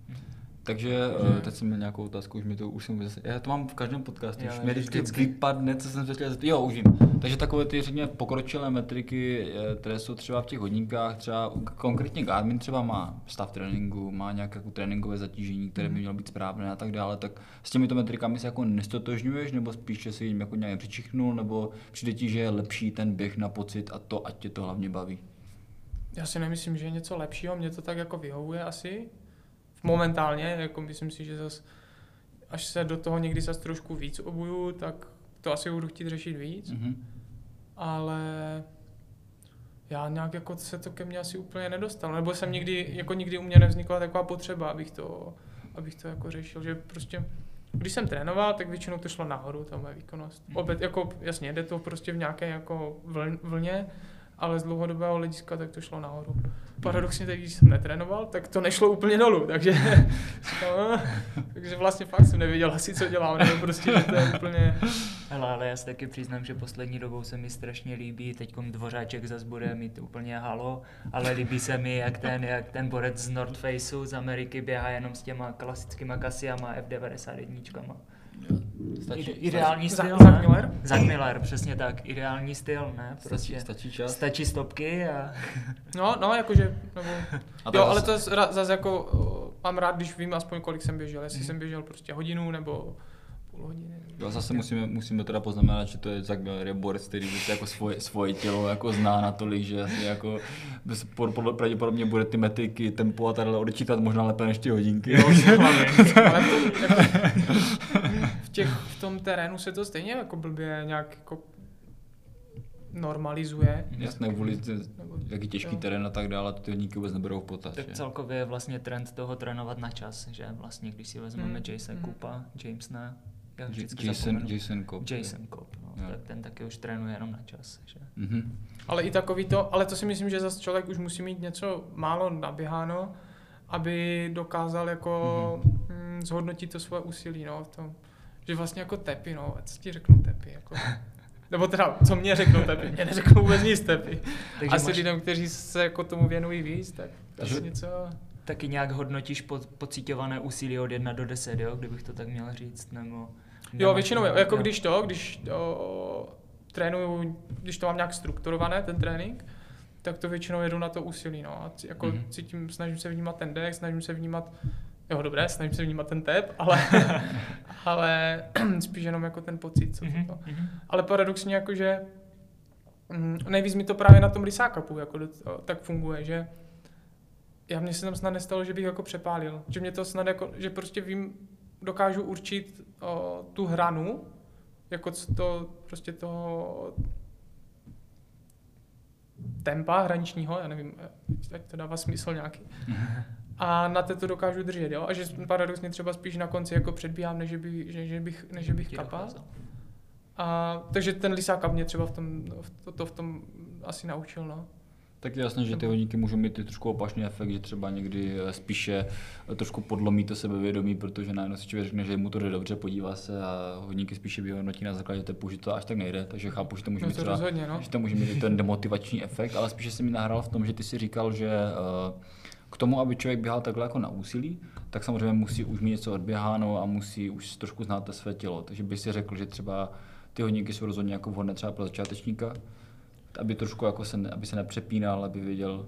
Takže uh, teď jsem měl nějakou otázku, už mi to už jsem zase, já to mám v každém podcastu, Jo, už mě vždycky vždycky. vypadne, co jsem se chtěl zeptat. Jo, už vím. Takže takové ty řekněme pokročilé metriky, eh, které jsou třeba v těch hodinkách, třeba konkrétně Garmin třeba má stav tréninku, má nějaké jako tréninkové zatížení, které by Mhm. mělo být správné a tak dále, tak s těmito metrikami se jako nestotožňuješ, nebo spíše si jim jako nějak přičichnul, nebo přijde ti, že je lepší ten běh na pocit a to, ať tě to hlavně baví. Já si nemyslím, že je něco lepšího, mě to tak jako vyhovuje asi. Momentálně, jako myslím si, že zas, až se do toho někdy zase trošku víc obuju, tak to asi budu chtít řešit víc. Mhm. ale já nějak jako se to ke mně asi úplně nedostal, nebo jsem nikdy, jako nikdy u mě nevznikla taková potřeba, abych to, abych to jako řešil, že prostě když jsem trénoval, tak většinou to šlo nahoru, ta moje výkonnost. Opět, jako jasně, jde to prostě v nějaké jako vln, vlně, ale z dlouhodobého hlediska tak to šlo nahoru. Paradoxně teď, když jsem netrénoval, tak to nešlo úplně dolů, takže, no, takže vlastně fakt jsem nevěděl asi, co dělám, nebo prostě, že to je úplně, Hele, ale já si taky přiznám, že poslední dobou se mi strašně líbí, teď Dvořáček zase bude mít úplně halo, ale líbí se mi, jak ten, jak ten borec z North Faceu z Ameriky běhá jenom s těma klasickýma Kasiama F91. Stačí, Ide- ideální Za- styl, Zach? Miller? Zach Miller, přesně tak, ideální styl, ne? stačí, Prostě stačí čas. stačí stopky a... no, no, jakože, nebo, A to jo, je ale zase- to zase zase jako mám rád, když vím aspoň kolik jsem běžel, jestli Mhm. jsem běžel prostě hodinu nebo půl hodiny. Jo, zase musíme, musíme teda poznamenat, že to je Zach Miller, je borec, který prostě jako svoje, svoje tělo jako zná natolik, že asi jako podle pravděpodobně bude ty metriky, tempo a takhle odečítat možná lépe než ty hodinky. Jo, ale to, jako, v, těch, v tom terénu se to stejně jako blbě nějak jako normalizuje. Jasné, kvůli jaký těžký jo. terén a tak dále, ty hodinky vůbec neberou v potaz. Tak celkově je vlastně trend toho trénovat na čas, že vlastně, když si vezmeme Mm, Jason mm. Coopa, Jamesona, já J- vždycky Jason, zapomenu. Jason Cobb. Jason Coop, no, tak ten taky už trénuje jenom na čas. Že? Mhm. Ale i takový to, ale to si myslím, že zase člověk už musí mít něco málo naběháno, aby dokázal jako mm-hmm. zhodnotit to svoje úsilí, no, v tom, že vlastně jako tepy, no, a co ti řeknou tepy, jako. Nebo teda, co mě řeknou tepy, mě neřeknou vůbec nic tepy. Takže Asi máš, lidem, kteří se jako tomu věnují víc, tak Takže- asi něco... taky nějak hodnotíš po, pocitované úsilí od 1 do 10, jo, kdybych to tak měl říct, nebo... Jo, nemáš většinou, jo, jako jo. když to, když o, trénuju, když to mám nějak strukturované, ten trénink, tak to většinou jedu na to úsilí, no, a jako Mhm. mm-hmm. cítím, snažím se vnímat ten dech, snažím se vnímat, jo, dobré, snažím se vnímat ten tep, ale, ale spíš jenom jako ten pocit, co Mhm, to. mhm. Ale paradoxně jakože mm, nejvíc mi to právě na tom Risakapu jako tak funguje, že já mně se tam snad nestalo, že bych jako přepálil. Že mě to snad jako, že prostě vím, dokážu určit o, tu hranu, jako to prostě toho tempa hraničního, já nevím, tak to dává smysl nějaký. A na to to dokážu držet, jo? A že paradoxně třeba spíš na konci jako předbíhám, než by, že, že bych, než bych kapal. A, takže ten lisák mě třeba v tom, v to, to v tom asi naučil, no. Tak je jasné, že ty hodinky můžou mít i trošku opačný efekt, že třeba někdy eh, spíše eh, trošku podlomí to sebevědomí, protože najednou si člověk řekne, že mu to jde dobře, podívá se a hodinky spíše vyhodnotí na základě tepu, že to až tak nejde, takže chápu, že to může No mít to třeba rozhodně, no. že to může mít i ten demotivační efekt, ale spíše se mi nahrál v tom, že ty si říkal, že uh, K tomu, aby člověk běhal takhle jako na úsilí, tak samozřejmě musí už mít něco odběháno a musí už trošku znát to své tělo. Takže bych si řekl, že třeba ty hodinky jsou rozhodně jako vhodné třeba pro začátečníka, aby trošku jako se, aby se nepřepínal, aby věděl,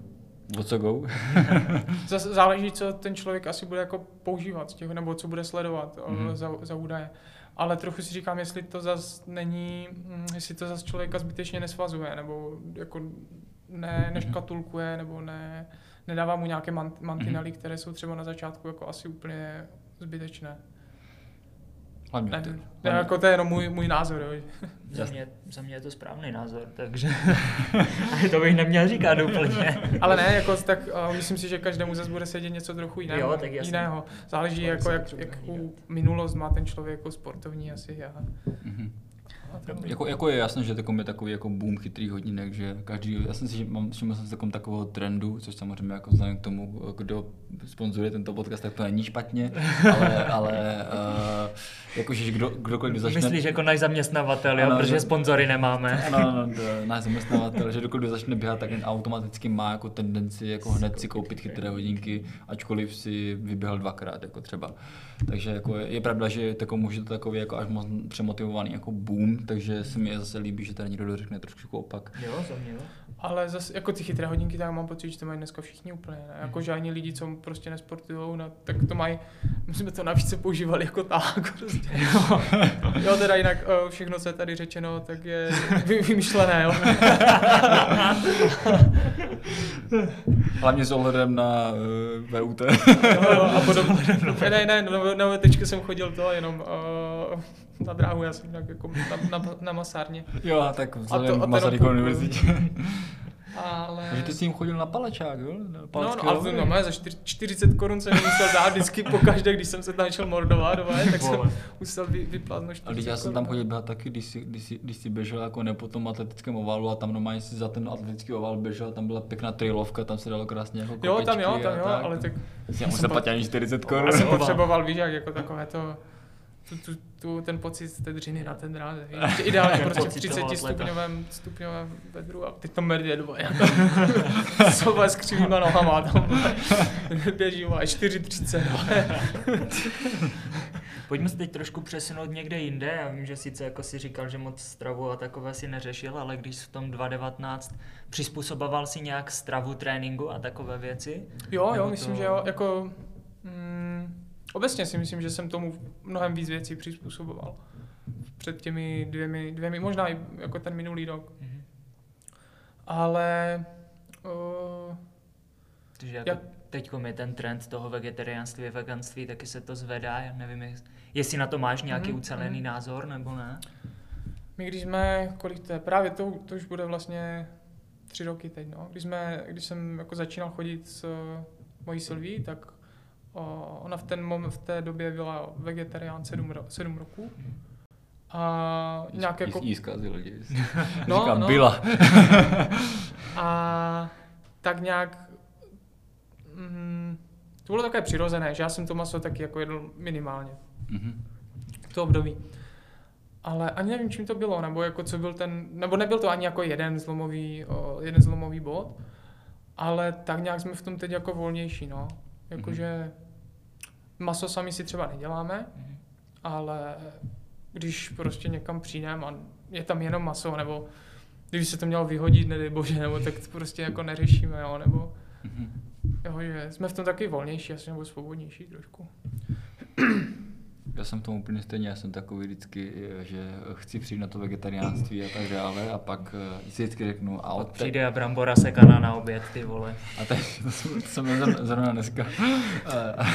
o co go. Zase záleží, co ten člověk asi bude jako používat, těch, nebo co bude sledovat mm-hmm. za, za údaje. Ale trochu si říkám, jestli to zas není, hm, jestli to zas člověka zbytečně nesvazuje, nebo jako ne, Mhm. neškatulkuje, nebo ne, nedává mu nějaké mant, mantinely, které jsou třeba na začátku jako asi úplně zbytečné. Hlavně, Ne, ne, jako to je jenom můj, můj názor. Jo. Za mě, za mě je to správný názor, takže to bych neměl říkat úplně. Ale ne, jako tak uh, myslím si, že každému zase bude sedět něco trochu jiného. Jo, tak jasně. jiného. Záleží, jako, jak, jakou minulost má ten člověk jako sportovní asi. A, Mhm. A to, Jako, jako je jasné, že je takový jako boom chytrých hodinek, že každý, já jsem si, že mám, všiml jsem takovým takového trendu, což samozřejmě jako vzhledem k tomu, kdo sponzoruje tento podcast, tak to není špatně, ale, ale uh, jakože kdo, kdokoliv kdo začne... Myslíš jako náš zaměstnavatel, jo? Ano, protože že- sponzory nemáme. Ano, ano, to- náš zaměstnavatel, že dokud začne běhat, tak automaticky má jako tendenci jako hned si koupit chytré hodinky, ačkoliv si vyběhl dvakrát, jako třeba. Takže jako je, je pravda, že tako může to takový jako až moc přemotivovaný jako boom, takže se mi zase líbí, že tady někdo řekne trošku opak. Jo, za mě jo. ale zase jako ty chytré hodinky, tak mám pocit, že to mají dneska všichni úplně. Ne? Jako že ani lidi, co prostě nesportují, no, tak to mají, my jsme to navíc se používali jako tak. Prostě. jo, teda jinak eh, všechno, co je tady řečeno, tak je vy, vymyšlené. Jo. Hlavně s ohledem na uh, VUT. No, a podobně. Ne, ne, ne, na, na VTčku jsem chodil to jenom uh, na dráhu, já jsem jinak jako na, na, na masárně. jo, a tak vzhledem a k Masarykové univerzitě. Ale... Takže ty jsi jim chodil na palačák, jo? Na No, no, ale no, za čtyř- 40 korun jsem musel dát vždycky po každé, když jsem se tam šel mordovat, vole, tak jsem musel vy, vyplatnout 40 Ale když já jsem tam chodil běhat taky, když si, když, si, když si běžel jako ne po tom atletickém ovalu a tam normálně si za ten atletický oval běžel, tam byla pěkná trailovka, tam se dalo krásně jako Jo, tam jo, tam a jo, ale tak Já jsem platit ani 40 korun. já jsem potřeboval, víš, jak jako takové to, tu, tu, tu, ten pocit z té dřiny na ten dráze. víš. Ideálně prostě v pocit toho 30 atleta. stupňovém, stupňovém vedru a teď to mrdě dvoje. Sova s křivýma nohama tam běží, vole, 4.30. vole. Pojďme se teď trošku přesunout někde jinde. Já vím, že sice jako si říkal, že moc stravu a takové si neřešil, ale když jsi v tom 2019 přizpůsoboval si nějak stravu, tréninku a takové věci? Jo, jo, myslím, to- že jo, jako... Mm, obecně si myslím, že jsem tomu mnohem víc věcí přizpůsoboval. Před těmi dvěmi, dvěmi možná i jako ten minulý rok. Mhm. Ale... Uh, Takže jako Jak- teď je ten trend toho vegetariánství a veganství, taky se to zvedá. Já nevím, jest- jestli na to máš nějaký Mhm, ucelený mhm. názor, nebo ne? my když jsme, kolik to je, právě to, to už bude vlastně tři roky teď, no. Když, jsme, když jsem jako začínal chodit s uh, mojí Sylví, tak ona v, ten moment, v té době byla vegetarián sedm, ro, sedm roků. A nějak jako... Jí zkazil. No, Říkám, no. byla. A tak nějak mm, to bylo takové přirozené, že já jsem to maso taky jako jedl minimálně Mhm. v to období. Ale ani nevím, čím to bylo, nebo jako co byl ten, nebo nebyl to ani jako jeden zlomový, o, jeden zlomový bod, ale tak nějak jsme v tom teď jako volnější, no. Jakože maso sami si třeba neděláme, Mhm. ale když prostě někam přijdeme a je tam jenom maso, nebo kdyby se to mělo vyhodit, nedej bože, nebo tak to prostě jako neřešíme, jo, nebo Mhm. jo, že jsme v tom taky volnější asi, nebo svobodnější trošku. Já jsem v tom úplně stejně, já jsem takový vždycky, že chci přijít na to vegetariánství a tak dále a pak eh, si vždycky řeknu a od te- přijde brambora sekaná na oběd, ty vole. A teď, to jsem, to jsem zrovna- zrovna dneska. A-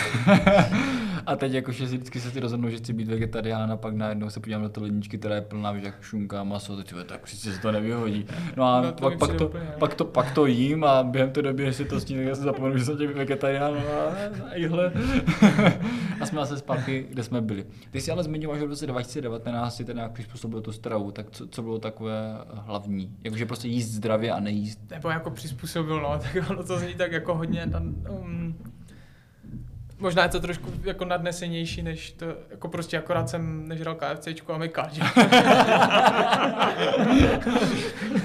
A teď jakože si vždycky se ty rozhodnu, že chci být vegetarián a pak najednou se podívám do té ledničky, která je plná, víš, jak šunka, maso, teď tak přece se to nevyhodí. No a No, no, to pak, pak, to, úplně, no. pak, to, pak to jím a během té doby, si to sní, tak já si zapomenu, že jsem vegetarián a, a a jsme zase zpátky, kde jsme byli. Ty jsi ale zmiňoval, že v roce 2019 si ten nějak přizpůsobil tu stravu, tak co, co bylo takové hlavní? Jakože prostě jíst zdravě a nejíst Nebo jako přizpůsobil, no, tak ono to zní tak jako hodně, tam, um, možná je to trošku jako nadnesenější, než to, jako prostě akorát jsem nežral KFCčku a mykač.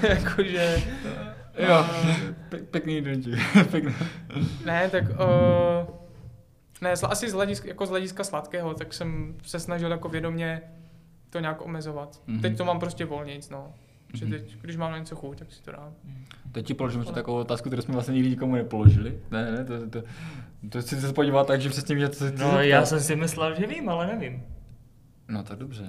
Jakože, Jo, pe- pěkný. Pěkný. Ne, tak uh, ne, zla- asi z hlediska, jako z hlediska sladkého, tak jsem se snažil jako vědomě to nějak omezovat. Mhm. Mm-hmm. Teď to mám prostě volnějc, no. Že Mhm. teď, když mám na něco chuť, tak si to dám. Teď ti položím ještě takovou otázku, kterou jsme vlastně nikdy nikomu nepoložili. Ne, ne, to, to, to chci se podívat tak, že přesně mě to chci No já jsem si myslel, že vím, ale nevím. No tak dobře.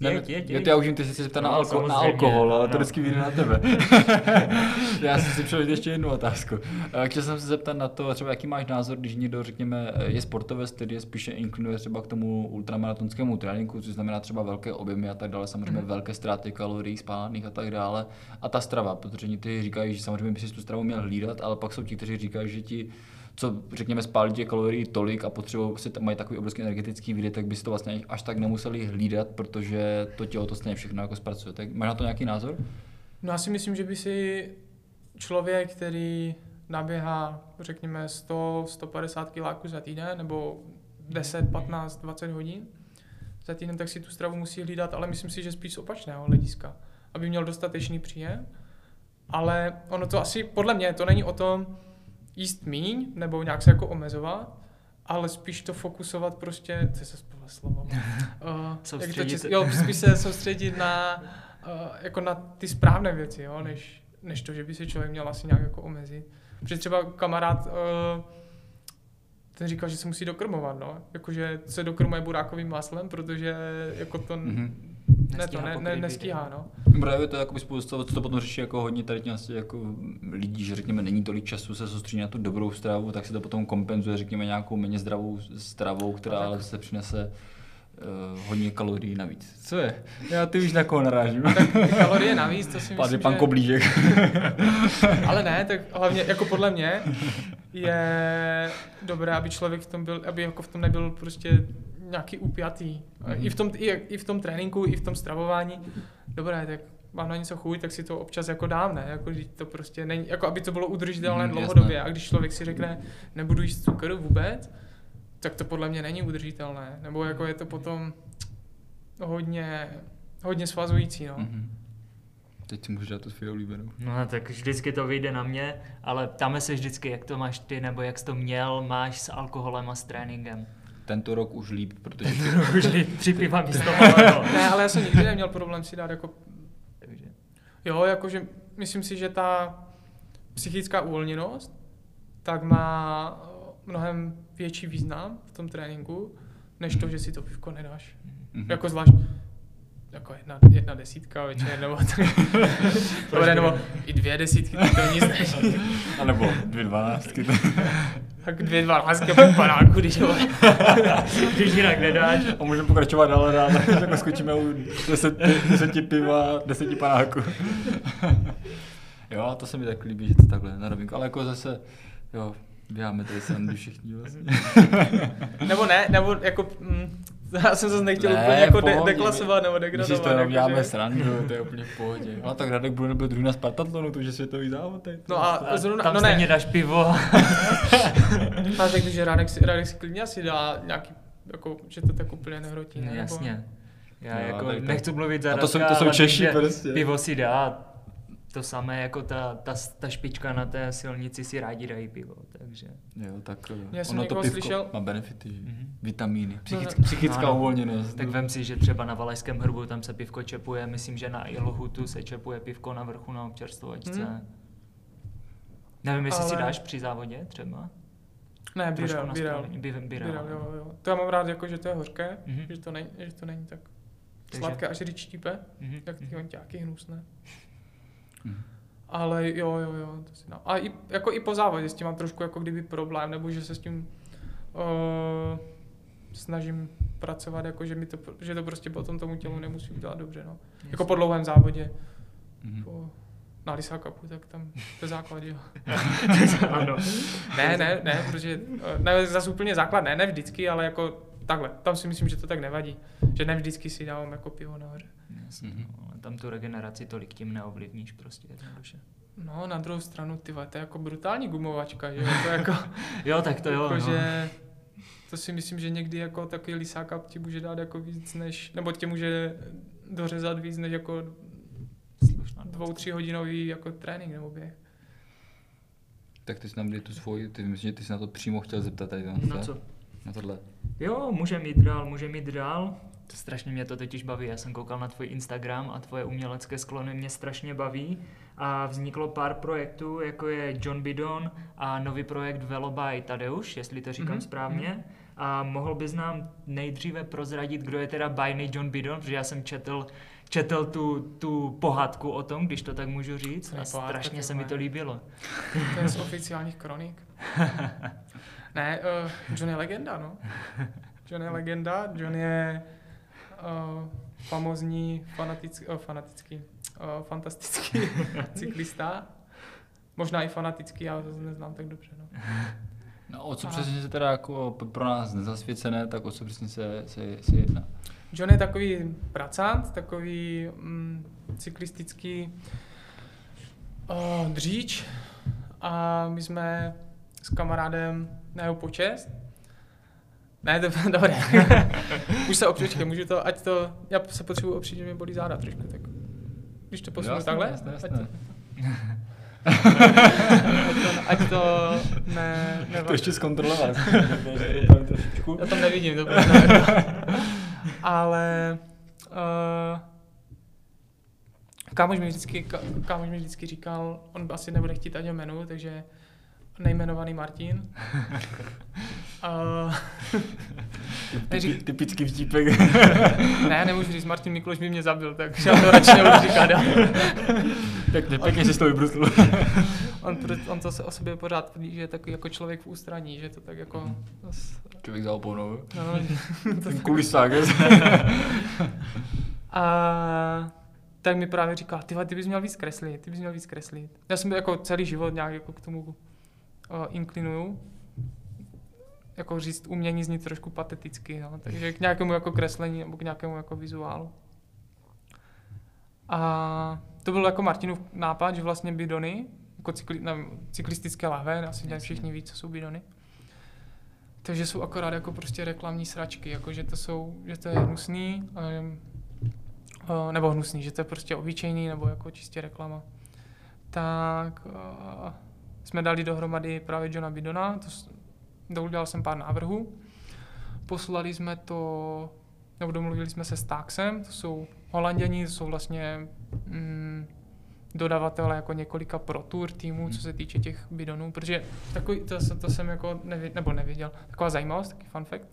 Jeď, jo, jeď. ty já už vím, ty se zeptal na, No, alko, na alkohol, ale to no. vždycky vyjde na tebe. já jsem si přeložil ještě jednu otázku. Eh, Chtěl jsem se zeptat na to, třeba jaký máš názor, když někdo, řekněme, eh, je sportovec, který je spíše inklinuje třeba k tomu ultramaratonskému tréninku, což znamená třeba velké objemy a tak dále, samozřejmě Mhm. velké ztráty kalorií, spálených a tak dále. A ta strava, protože někteří říkají, že samozřejmě by si tu stravu měl hlídat, ale pak jsou ti, kteří říkají, že ti co řekněme spálí těch kalorií tolik a potřebují si mají takový obrovský energetický výdej, tak by si to vlastně až tak nemuseli hlídat, protože to tělo to stejně všechno jako zpracuje. Tak máš na to nějaký názor? No já si myslím, že by si člověk, který naběhá, řekněme, 100, 150 kiláků za týden, nebo 10, 15, 20 hodin za týden, tak si tu stravu musí hlídat, ale myslím si, že spíš z opačného hlediska, aby měl dostatečný příjem. Ale ono to asi, podle mě, to není o tom jíst míň, nebo nějak se jako omezovat, ale spíš to fokusovat prostě, je se tohle slovo, uh, jak to Soustředit. čes, jo, spíš se soustředit na, uh, jako na ty správné věci, jo, než, než to, že by se člověk měl asi nějak jako omezit. Protože třeba kamarád, uh, ten říkal, že se musí dokrmovat, no. Jakože se dokrmuje burákovým maslem, protože jako to, mm-hmm. Ne, to Nestíhá ne, ne, pokrýt nestíhá, no. Právě to je jakoby spousta, co to potom řeší jako hodně tady těch asi jako lidí, že řekněme není tolik času se soustředit na tu dobrou stravu, tak se to potom kompenzuje řekněme nějakou méně zdravou stravou, která tak- ale se přinese uh, hodně kalorií navíc. Co je? Já ty víš na koho narážím. Ty kalorie navíc, to si myslím, pan že... Koblížek. Ale ne, tak hlavně jako podle mě je dobré, aby člověk v tom byl, aby jako v tom nebyl prostě nějaký upjatý. Mhm. I, v tom, i, I v tom tréninku, i v tom stravování. Dobré, tak mám na něco chuť, tak si to občas jako dám, ne? Jako, že to prostě není, jako aby to bylo udržitelné Mhm, dlouhodobě. jasné. A když člověk si řekne, nebudu jíst cukr vůbec, tak to podle mě není udržitelné. Nebo jako je to potom hodně, hodně svazující, no. Mhm. Teď si můžeš dát tu svou oblíbenou. No tak vždycky to vyjde na mě, ale ptáme se vždycky, jak to máš ty, nebo jak jsi to měl, máš s alkoholem a s tréninkem. Tento rok už líp, protože Už tři piva místo malého. Ne, ale já jsem nikdy neměl problém si dát jako Jo, jakože myslím si, že ta psychická uvolněnost tak má mnohem větší význam v tom tréninku, než to, že si to pivko nedáš. Mhm. Jako zvlášť jako jedna, jedna desítka večer, nebo, tak, Dobre, nebo i dvě desítky, tak to nic není. A nebo dvě dvanáctky. Tak dvě dvanáctky po panáku, když jo. když jinak nedáš. A můžeme pokračovat dále dál, tak skočíme u deset, deseti piva, deseti panáků. jo, to se mi tak líbí, že to takhle na rovinku, ale jako zase, jo, běháme tady srandu všichni vlastně. Nebo ne, nebo jako, mm, já jsem zase nechtěl Ne, úplně jako de- deklasovat nebo degradovat. to jenom děláme že- srandu, to je úplně v pohodě. Ale tak Radek bude byl druhý na Spartatlonu, to už je světový závod. tady. No a zrovna, Tam no ne, dáš pivo. A řekl, že Radek si, Radek si klidně asi dá nějaký, jako, že to tak úplně nehrotí. No, jasně. Já No, jako tak to- nechci mluvit za A to jsou- Radka, to jsou ale Češi že prostě. Pivo si dá, to samé jako ta, ta, ta špička na té silnici si rádi dají pivo, takže... Jo, tak eh, Já jsem ono to pivko slyšel- má benefity? Mhm. vitamíny, psychick, no. psychická Ano. uvolněnost. Tak vem si, že třeba na Valašském hrbu tam se pivko čepuje, myslím, že na Ilhutu se čepuje pivko na vrchu na občerstvovačce. Mhm. Nevím, jestli si Ale- dáš při závodě třeba? Ne, birel, birel. birel. Jo, jo. To já mám rád, jako, že to je hořké, Mhm. že, to není, že to není tak Takže- sladké, až když štípe, Mhm, jak ty mhm. honťáky hnusné. Mhm. Ale jo, jo, jo, to si dám. A i, jako i po závodě s tím mám trošku jako kdyby problém, nebo že se s tím uh, snažím pracovat, jako že, mi to, že to prostě potom tomu tělu nemusí udělat dobře, no. Jako po dlouhém závodě, Mhm. po, na Lisa Cupu, tak tam to je základ, jo. ano. Ne, ne, ne, protože eh, ne, zase úplně základ, ne, ne vždycky, ale jako takhle, tam si myslím, že to tak nevadí, že ne vždycky si dávám jako pivo nahoře. Jasně, Mhm. no, ale tam tu regeneraci tolik tím neovlivníš prostě jednoduše. No, na druhou stranu, ty to je jako brutální gumovačka, že jo, to jako, Jo, tak to jo, jako no. že, to si myslím, že někdy jako takový lisáka ti může dát jako víc než, nebo tě může dořezat víc než jako Slušná dvou, tři hodinový jako trénink nebo běh. Tak ty jsi nám tu svoji, ty myslím, že ty jsi na to přímo chtěl zeptat tady. Na co? Na tohle. Jo, můžeme jít dál, můžeme jít dál. To strašně mě to totiž baví. Já jsem koukal na tvůj Instagram a tvoje umělecké sklony mě strašně baví. A vzniklo pár projektů, jako je John Bidon a nový projekt Velo by Tadeusz, jestli to říkám Mhm, mm-hmm. správně. A mohl bys nám nejdříve prozradit, kdo je teda bajný John Bidon, protože já jsem četl, četl tu, tu pohádku o tom, když to tak můžu říct. A pohádka, strašně se mi to líbilo. To je z oficiálních kronik. ne, uh, John je legenda, no. John je legenda, John je uh, famozní, fanatický, uh, fanatický, uh, fantastický cyklista. Možná i fanatický, já to neznám tak dobře, no. No o co A- přesně se teda jako pro nás nezasvěcené, tak o co přesně se, se, se jedná? John je takový pracant, takový mm, cyklistický uh, dříč a my jsme s kamarádem na jeho počest. Ne, to dobré. Už se opřečke, můžu to, ať to, já se potřebuji opřít, že mi bolí záda trošku, tak když to posunu Jasné, takhle, jasné, ať jasné. to, ať to, ať to ne, ne To ještě zkontrolovat. Já tam nevidím, to Ale uh, kámoš mi, vždycky, kámoš mi vždycky říkal, on asi nebude chtít ani jmenu, takže nejmenovaný Martin. Uh, neřík, Typický vtípek. ne, nemůžu říct, Martin Mikloš by mě zabil, takže já to radši nebudu říkat. Pěkně, pěkně si to vybrusl. On, pro- on to se o sobě pořád tvrdí, že je takový jako člověk v ústraní, že to tak jako... Mhm. zas- Člověk za oponou. No, to Kulisák. A tak mi právě říká, ty, ty bys měl víc kreslit, ty bys měl víc kreslit. Já jsem jako celý život nějak jako k tomu inklinuju. Jako říct umění zní trošku pateticky, no. takže k nějakému jako kreslení nebo k nějakému jako vizuálu. A to byl jako Martinův nápad, že vlastně bidony, jako cykli, nevím, cyklistické lahve, asi nějak všichni ví, co jsou bidony. Takže jsou akorát jako prostě reklamní sračky, jako že to jsou, že to je hnusný, um, uh, nebo hnusný, že to je prostě obyčejný, nebo jako čistě reklama. Tak uh, jsme dali dohromady právě Johna Bidona, to, udělal jsem pár návrhů. Poslali jsme to, nebo domluvili jsme se s Taxem, to jsou holanděni, to jsou vlastně mm, dodavatele jako několika pro tour týmů, co se týče těch bidonů, protože takový, to, to jsem jako nevěděl, nebo nevěděl, taková zajímavost, taky fun fact,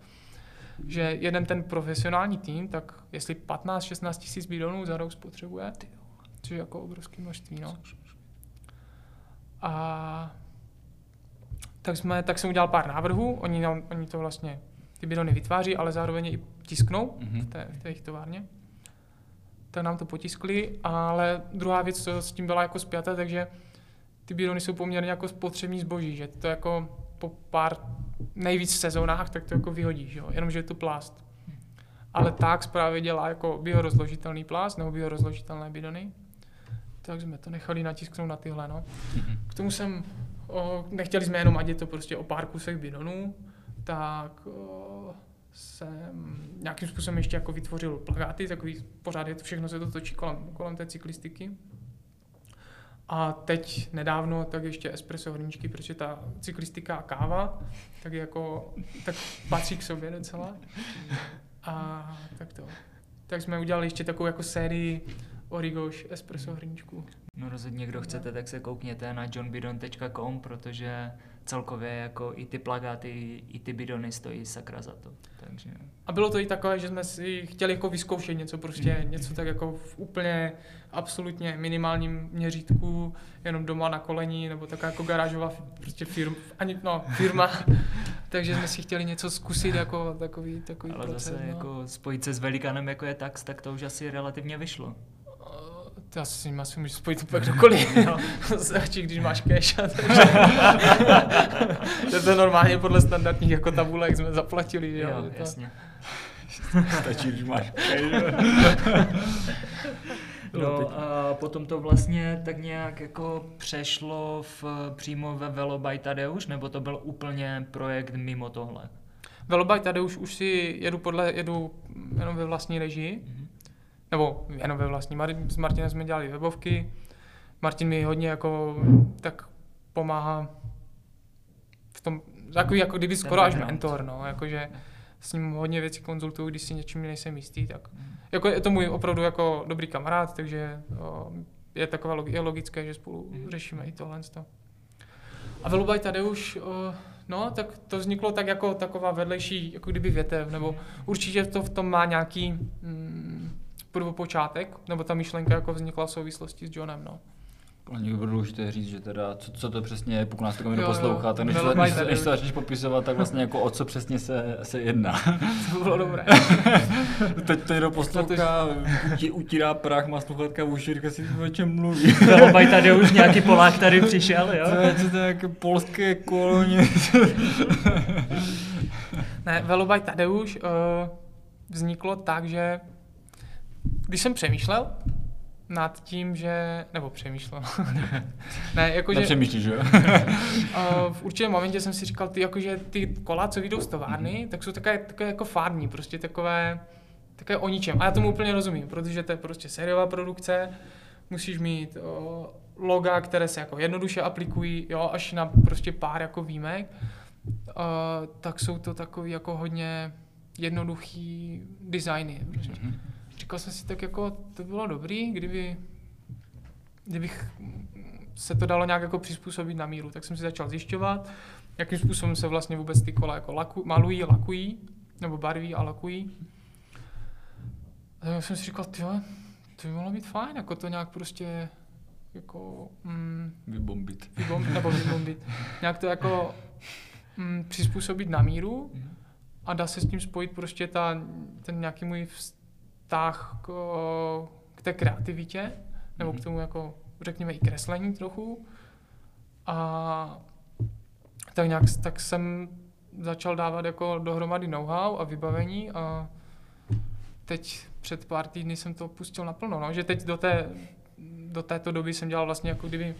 že jeden ten profesionální tým, tak jestli 15-16 tisíc bidonů za rok spotřebuje, což je jako obrovské množství, no. A tak, jsme, tak jsem udělal pár návrhů, oni, nám, oni to vlastně, ty bidony vytváří, ale zároveň i tisknou Mhm. v té, v té jejich továrně. Tak nám to potiskli, ale druhá věc, co s tím byla jako spjata, takže ty bidony jsou poměrně jako spotřební zboží, že to jako po pár nejvíc sezónách, tak to jako vyhodíš, jo? jenomže je to plast. Ale tak právě dělá jako biorozložitelný plast nebo biorozložitelné bidony. Tak jsme to nechali natisknout na tyhle, no. Mhm. K tomu jsem, o, nechtěli jsme jenom, ať je to prostě o pár kusech bidonů, tak o, jsem nějakým způsobem ještě jako vytvořil plagáty, takový, pořád je to všechno se to točí kolem, kolem té cyklistiky. A teď nedávno tak ještě espresso hrníčky, protože ta cyklistika a káva, tak jako, tak patří k sobě docela. A tak to. Tak jsme udělali ještě takovou jako sérii Origoš espresso hrníčků. No rozhodně, kdo chcete, tak se koukněte na johnbidon.com, protože celkově jako i ty plagáty, i ty bidony stojí sakra za to. Takže A bylo to i takové, že jsme si chtěli jako vyzkoušet něco prostě, Mhm. něco tak jako v úplně absolutně minimálním měřítku, jenom doma na kolení, nebo taková jako garážová prostě firma, ani, no, firma. Takže jsme si chtěli něco zkusit jako takový, takový ale proces. zase no. jako spojit se s velikánem jako je tax, tak to už asi relativně vyšlo. To asi s ním asi můžeš spojit úplně kdokoliv. No. Stačí, když máš cash. A takže... to je normálně podle standardních jako tabulek jsme zaplatili. že Jo, jo, to... jasně. Stačí, když máš. No a potom to vlastně tak nějak jako přešlo v, přímo ve Velo by Tadeusz, nebo to byl úplně projekt mimo tohle? Velobaj tady už, už si jedu podle, jedu jenom ve vlastní režii, Mhm. Nebo jenom ve vlastní. S Martinem jsme dělali webovky, Martin mi hodně jako tak pomáhá tom, takový jako kdyby skoro až mentor, no, jakože s ním hodně věcí konzultuju, když si něčím nejsem jistý, tak jako je to můj opravdu jako dobrý kamarád, takže o, je takové je logické, že spolu Mhm. řešíme i tohle. to. A Velubaj Tadeuš, o, no, tak to vzniklo tak jako taková vedlejší, jako kdyby větev, nebo určitě to v tom má nějaký mm, prvopočátek, nebo ta myšlenka jako vznikla v souvislosti s Johnem, no. Pro někdo bylo důležité říct, že teda, co, co to přesně je, pokud nás to někdo poslouchá, tak než, to, než, bajte, než to začneš popisovat, tak vlastně jako o co přesně se, se jedná. To bylo dobré. Teď to někdo poslouchá, utí, utírá prach, má sluchátka v uši, říká si, o čem mluví. Velobaj tady už nějaký Polák tady přišel, jo? To je, co to je jako polské kolonie. Ne, Velobaj Tadeuš uh, vzniklo tak, že když jsem přemýšlel nad tím, že, nebo přemýšlel, ne, jakože Nepřemýšlíš, že jo? uh, v určitém momentě jsem si říkal, ty, jakože ty kola, co vyjdou z továrny, tak jsou takové, takové jako fádní, prostě takové, takové o ničem. A já tomu úplně rozumím, protože to je prostě sériová produkce, musíš mít uh, loga, které se jako jednoduše aplikují, jo, až na prostě pár jako výjimek, uh, tak jsou to takový jako hodně jednoduchý designy. Prostě. Mhm. Říkal jsem si tak jako, to bylo dobrý, kdyby, kdybych se to dalo nějak jako přizpůsobit na míru, tak jsem si začal zjišťovat, jakým způsobem se vlastně vůbec ty kola jako laku, malují, lakují, nebo barví a lakují. A tak jsem si říkal, tyjo, to by mohlo být fajn, jako to nějak prostě jako mm, Vybombit. vybom, nebo vybombit, nějak to jako mm, přizpůsobit na míru a dá se s tím spojit prostě ta, ten nějaký můj vztah k, k té kreativitě, nebo k Mhm. tomu jako řekněme i kreslení trochu. A tak nějak tak jsem začal dávat jako dohromady know-how a vybavení a teď před pár týdny jsem to pustil naplno, no, že teď do té, do této doby jsem dělal vlastně jako kdyby,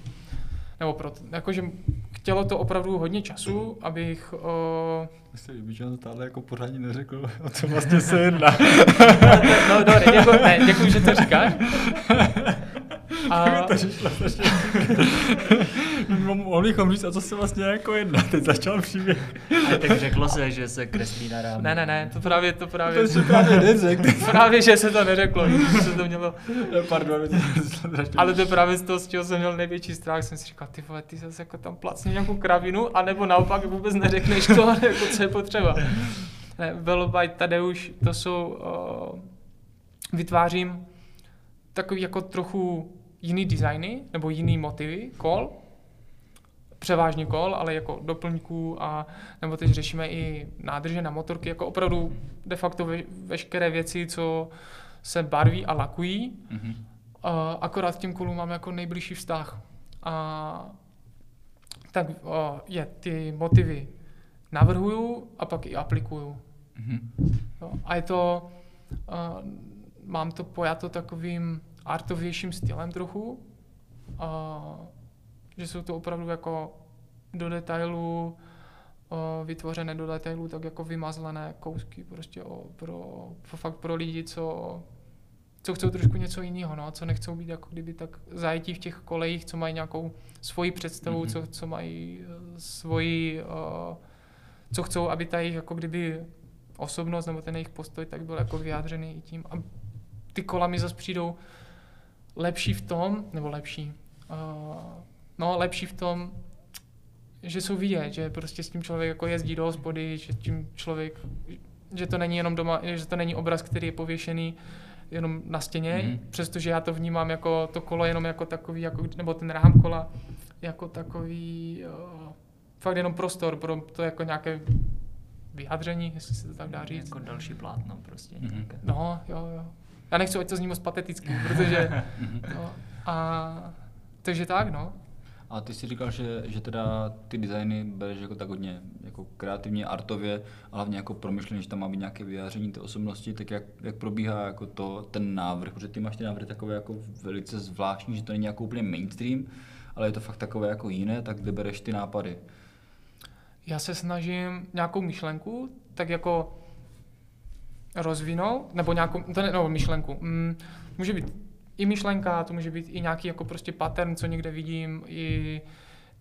nebo proto, jakože chtělo to opravdu hodně času, abych o, Mně se líbí, že on to jako pořádně neřekl, o co vlastně se jedná. No, dobré, děkuji, ne, děkuji, že to říkáš. A, to. Mohli bychom říct, a co se vlastně jako jedná. Teď začal příběh. A tak řeklo se, že se kreslí na rámě. ne, ne, ne, to právě, to právě, To se právě neřekl. právě, že se to neřeklo, že se to mělo, Pardon, mě to strašně- ale to je právě z toho, z čeho jsem měl největší strach, jsem si říkal, ty vole, ty zase jako tam placni nějakou kravinu, anebo naopak vůbec neřekneš to, jako co je potřeba. Ne, Velobaj, Tadeuš, to jsou, uh, vytvářím takový jako trochu jiný designy, nebo jiný motivy kol, převážně kol, ale jako doplňků a nebo teď řešíme i nádrže na motorky, jako opravdu de facto ve, veškeré věci, co se barví a lakují, Mhm. a akorát k těm kolům mám jako nejbližší vztah. A tak o, je, ty motivy navrhuju a pak i aplikuju. Mhm. Jo. A je to, uh, mám to pojato takovým artovějším stylem trochu, uh, že jsou to opravdu jako do detailu, uh, vytvořené do detailu, tak jako vymazlené kousky prostě o, pro, pro, fakt pro lidi, co, co chcou trošku něco jiného, no, co nechcou být jako kdyby tak zajetí v těch kolejích, co mají nějakou svoji představu, Mhm. mm-hmm. co, co mají eh, svoji, uh, co chcou, aby ta jejich jako kdyby osobnost nebo ten jejich postoj tak byl jako vyjádřený i tím. A ty kola mi zase přijdou lepší v tom, nebo lepší, uh, no lepší v tom, že jsou vidět, že prostě s tím člověk jako jezdí do hospody, že tím člověk, že to není jenom doma, že to není obraz, který je pověšený jenom na stěně, Mhm. mm-hmm. přestože já to vnímám jako to kolo jenom jako takový, jako, nebo ten rám kola jako takový uh, fakt jenom prostor pro to jako nějaké vyjádření, jestli se to tak dá říct. Jako další plátno prostě. Mhm. nějaké. No, jo, jo. Já nechci, ať to zní moc pateticky, protože... No, a, takže tak, no. A ty jsi říkal, že, že teda ty designy bereš jako tak hodně jako kreativně, artově, a hlavně jako promyšleně, že tam má být nějaké vyjádření té osobnosti, tak jak, jak probíhá jako to, ten návrh, protože ty máš ty návrhy takové jako velice zvláštní, že to není jako úplně mainstream, ale je to fakt takové jako jiné, tak kde bereš ty nápady? Já se snažím nějakou myšlenku tak jako rozvinout, nebo nějakou, to ne, no, myšlenku. Mm, může být i myšlenka, to může být i nějaký jako prostě pattern, co někde vidím, i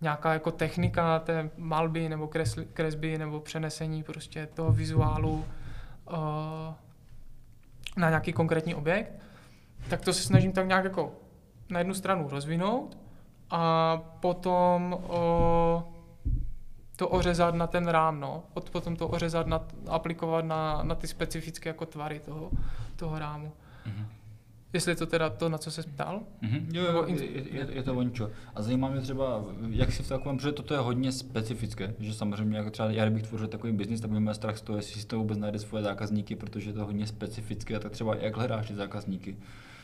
nějaká jako technika té malby nebo kresli, kresby nebo přenesení prostě toho vizuálu uh, na nějaký konkrétní objekt, tak to se snažím tak nějak jako na jednu stranu rozvinout a potom uh, to ořezat na ten rám, no. Potom to ořezat, na, aplikovat na, na ty specifické jako tvary toho, toho rámu. Mm-hmm. Jestli je to teda to, na co se ptal? Mm-hmm. Jo, jo, je, je, je to ončo. A zajímá mě třeba, jak si v takovém, protože toto je hodně specifické, že samozřejmě jako třeba já kdybych tvořil takový biznis, tak bych strach z toho, jestli si to vůbec najde svoje zákazníky, protože je to hodně specifické a tak třeba jak hledáš ty zákazníky.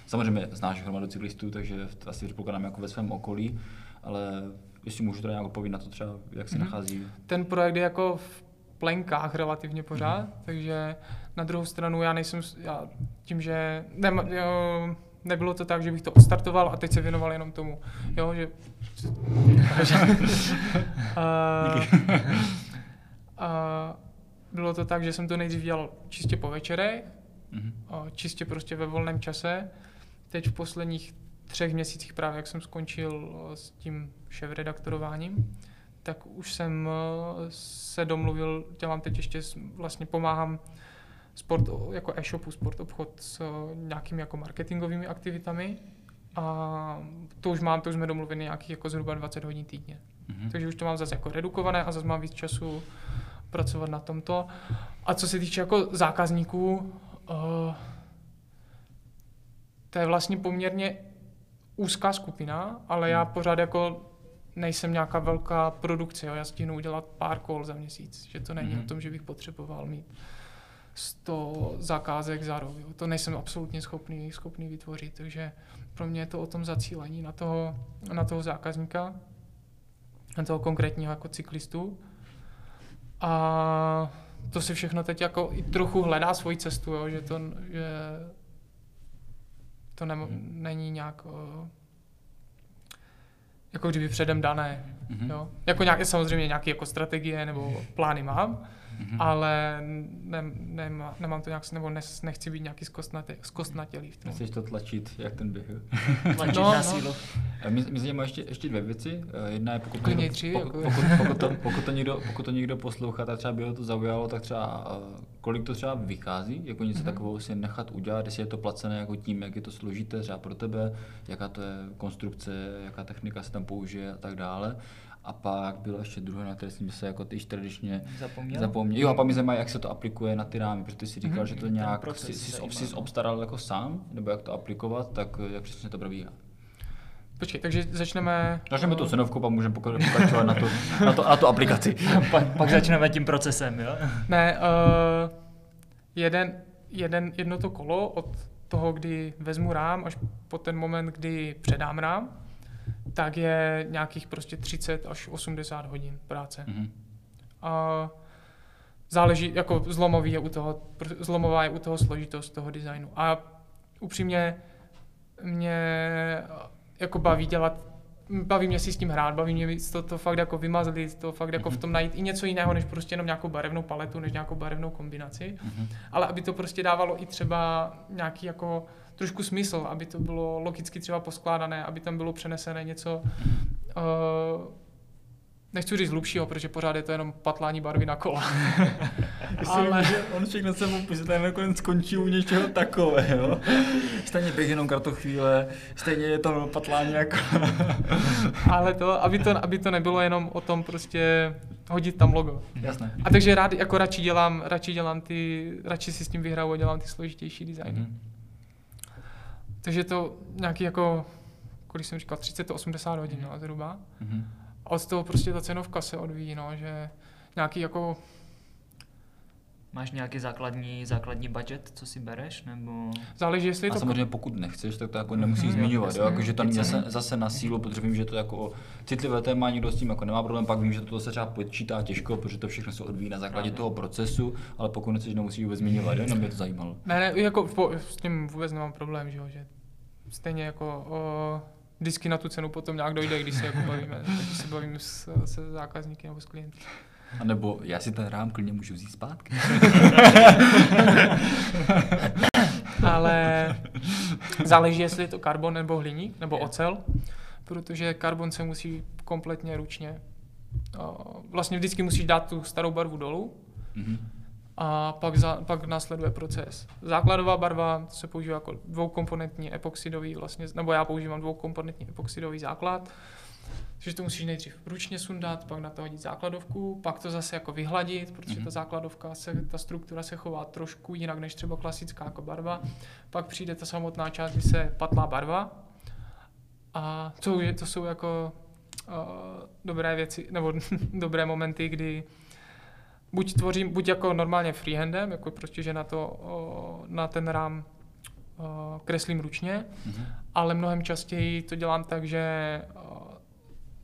Samozřejmě znáš hromadu cyklistů, takže asi předpokládám jako ve svém okolí, ale jestli můžu teda nějak odpovědět na to třeba, jak se mm-hmm. nachází. Ten projekt je jako v plenkách relativně pořád, mm-hmm. takže na druhou stranu já nejsem, já tím, že ne, jo, nebylo to tak, že bych to odstartoval a teď se věnoval jenom tomu, jo, že... a, a, bylo to tak, že jsem to nejdřív dělal čistě po večerech, mm-hmm. čistě prostě ve volném čase. Teď v posledních třech měsících právě, jak jsem skončil s tím šéf-redaktorováním, tak už jsem se domluvil, dělám teď ještě, vlastně pomáhám sport, jako e-shopu, sport obchod s nějakými jako marketingovými aktivitami a to už mám, to už jsme domluvili nějakých jako zhruba 20 hodin týdně. Mm-hmm. Takže už to mám zase jako redukované a zase mám víc času pracovat na tomto. A co se týče jako zákazníků, uh, to je vlastně poměrně úzká skupina, ale já hmm. pořád jako nejsem nějaká velká produkce, jo. já stihnu udělat pár kol za měsíc, že to není mm. o tom, že bych potřeboval mít 100 zakázek za rok. Jo. To nejsem absolutně schopný, schopný vytvořit, takže pro mě je to o tom zacílení na toho, na toho zákazníka, na toho konkrétního jako cyklistu. A to si všechno teď jako i trochu hledá svoji cestu, jo, že to, že to ne, není nějak jako kdyby předem dané. Mm-hmm. Jo? Jako nějaké, samozřejmě nějaké jako strategie nebo plány mám, mm-hmm. ale ne, ne, nemám to nějak, nebo ne, nechci být nějaký zkostnatě, zkostnatělý v tom. Chceš to tlačit, jak ten běh. tlačit no, na no. sílu. No. Mě, mě zajímá ještě, ještě dvě věci. Eh, jedna je, pokud, někdo, tři, pokud, jako pokud, pokud, to, pokud, to někdo, pokud to někdo poslouchá, tak třeba by ho to zaujalo, tak třeba uh, kolik to třeba vychází, jako něco mm-hmm. takového si nechat udělat, jestli je to placené jako tím, jak je to složité třeba pro tebe, jaká to je konstrukce, jaká technika se tam použije a tak dále. A pak bylo ještě druhé, na které jsem se jako tyž tradičně zapomněl. zapomněl. Jo, a pak mi zajímá, jak se to aplikuje na ty rámy, protože ty si říkal, mm-hmm. že to nějak si, si, si obstaral jako sám, nebo jak to aplikovat, tak jak přesně to probíhá. Počkej, takže začneme... Začneme tu cenovku, pak můžeme pokračovat na, tu, na, to, na tu aplikaci. pak, pak začneme tím procesem, jo? Ne, uh, jeden, jeden, jedno to kolo od toho, kdy vezmu rám, až po ten moment, kdy předám rám, tak je nějakých prostě 30 až 80 hodin práce. Mm-hmm. A záleží, jako zlomový je u toho, zlomová je u toho složitost toho designu. A upřímně mě jako baví dělat baví mě si s tím hrát, baví mě to, to fakt jako vymazlit, to fakt jako v tom najít i něco jiného, než prostě jenom nějakou barevnou paletu, než nějakou barevnou kombinaci, mm-hmm. ale aby to prostě dávalo i třeba nějaký jako trošku smysl, aby to bylo logicky třeba poskládané, aby tam bylo přenesené něco, uh, nechci říct hlubšího, protože pořád je to jenom patlání barvy na kola. ale... že on všechno se mu ten nakonec skončí u něčeho takového. Stejně bych jenom chvíle, stejně je to patlání jako... ale to, aby to, aby to nebylo jenom o tom prostě hodit tam logo. Jasné. A takže rád, jako radši dělám, radši dělám ty, radši si s tím vyhraju a dělám ty složitější designy. Mm-hmm. Takže to nějaký jako, kolik jsem říkal, 30-80 hodin, no, zhruba. Mm-hmm. A od toho prostě ta cenovka se odvíjí, no, že nějaký jako Máš nějaký základní, základní budget, co si bereš, nebo... Záleží, jestli a to... samozřejmě pokud nechceš, tak to jako nemusíš mm, zmiňovat, jo, jako, že to není zase, zase na sílu, protože vím, že to jako citlivé téma, někdo s tím jako nemá problém, pak vím, že to se třeba počítá těžko, protože to všechno se odvíjí na základě toho procesu, ale pokud nechceš, nemusíš vůbec zmiňovat, jo, mě to zajímalo. Ne, ne, jako po, s tím vůbec nemám problém, že, jo, že stejně jako o, disky na tu cenu potom nějak dojde, když se jako bavíme, když se bavíme s, se zákazníky nebo s klienty. A nebo já si ten rám klidně můžu vzít zpátky. Ale záleží, jestli je to karbon nebo hliník nebo ocel, protože karbon se musí kompletně ručně. Vlastně vždycky musíš dát tu starou barvu dolů Mhm. a pak, za, pak následuje proces. Základová barva se používá jako dvoukomponentní epoxidový, vlastně, nebo já používám dvoukomponentní epoxidový základ, takže to musíš nejdřív ručně sundat, pak na to hodit základovku, pak to zase jako vyhladit, protože Mhm. ta základovka, se, ta struktura se chová trošku jinak než třeba klasická jako barva. Pak přijde ta samotná část, kdy se patlá barva a to, je, to jsou jako uh, dobré věci, nebo dobré momenty, kdy buď tvořím, buď jako normálně freehandem, jako prostě, že na to, o, na ten rám o, kreslím ručně, Mhm. ale mnohem častěji to dělám tak, že o,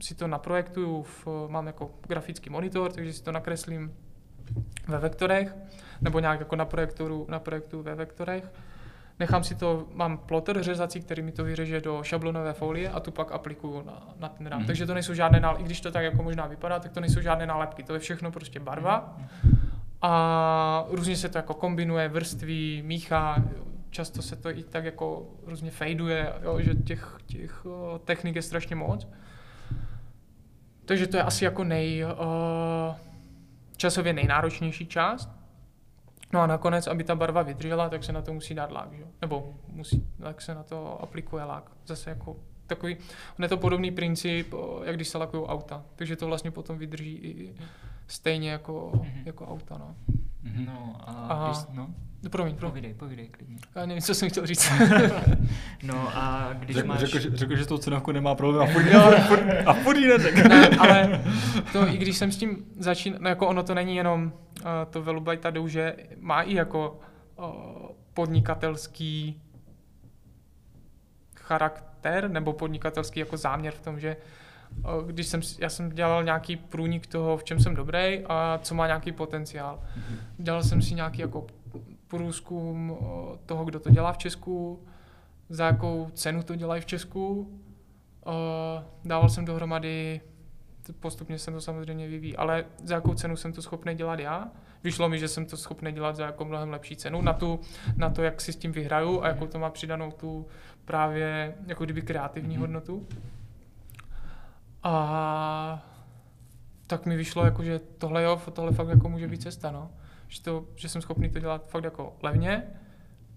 si to naprojektuju, v, mám jako grafický monitor, takže si to nakreslím ve vektorech, nebo nějak jako na projektoru, na projektu ve vektorech. Nechám si to, mám plotter řezací, který mi to vyřeže do šablonové folie a tu pak aplikuju na, na ten rám. Mhm. Takže to nejsou žádné nálepky, i když to tak jako možná vypadá, tak to nejsou žádné nálepky, to je všechno prostě barva. A různě se to jako kombinuje, vrství, míchá, často se to i tak jako různě fejduje, jo, že těch, těch o, technik je strašně moc. Takže to je asi jako nej, o, časově nejnáročnější část. No a nakonec, aby ta barva vydržela, tak se na to musí dát lák, že? Nebo musí, tak se na to aplikuje lák. Zase jako takový, on je to podobný princip, jak když se lakují auta. Takže to vlastně potom vydrží i stejně jako, Mhm. jako auta, no. Mhm. No a A- když, no, No, Promiň, promiň. povídej, povídej klidně. Já nevím, co jsem chtěl říct. No a když Řekl, máš... řekl, že, řekl, že s tou cenovkou nemá problém a furt, a furt, a furt neřekl. ne, ale to, i když jsem s tím začínal, no jako ono to není jenom uh, to Velubaj Tadeu, že má i jako uh, podnikatelský charakter nebo podnikatelský jako záměr v tom, že uh, když jsem, já jsem dělal nějaký průnik toho, v čem jsem dobrý a co má nějaký potenciál. Dělal jsem si nějaký jako průzkum uh, toho, kdo to dělá v Česku, za jakou cenu to dělají v Česku. Uh, dával jsem dohromady, postupně jsem to samozřejmě vyvíjí, ale za jakou cenu jsem to schopný dělat já. Vyšlo mi, že jsem to schopný dělat za jako mnohem lepší cenu, na, tu, na to, jak si s tím vyhraju a jakou to má přidanou tu právě jako kdyby kreativní Mhm. hodnotu. A tak mi vyšlo, jako, že tohle jo, tohle fakt jako může být cesta, no. Že, to, že jsem schopný to dělat fakt jako levně,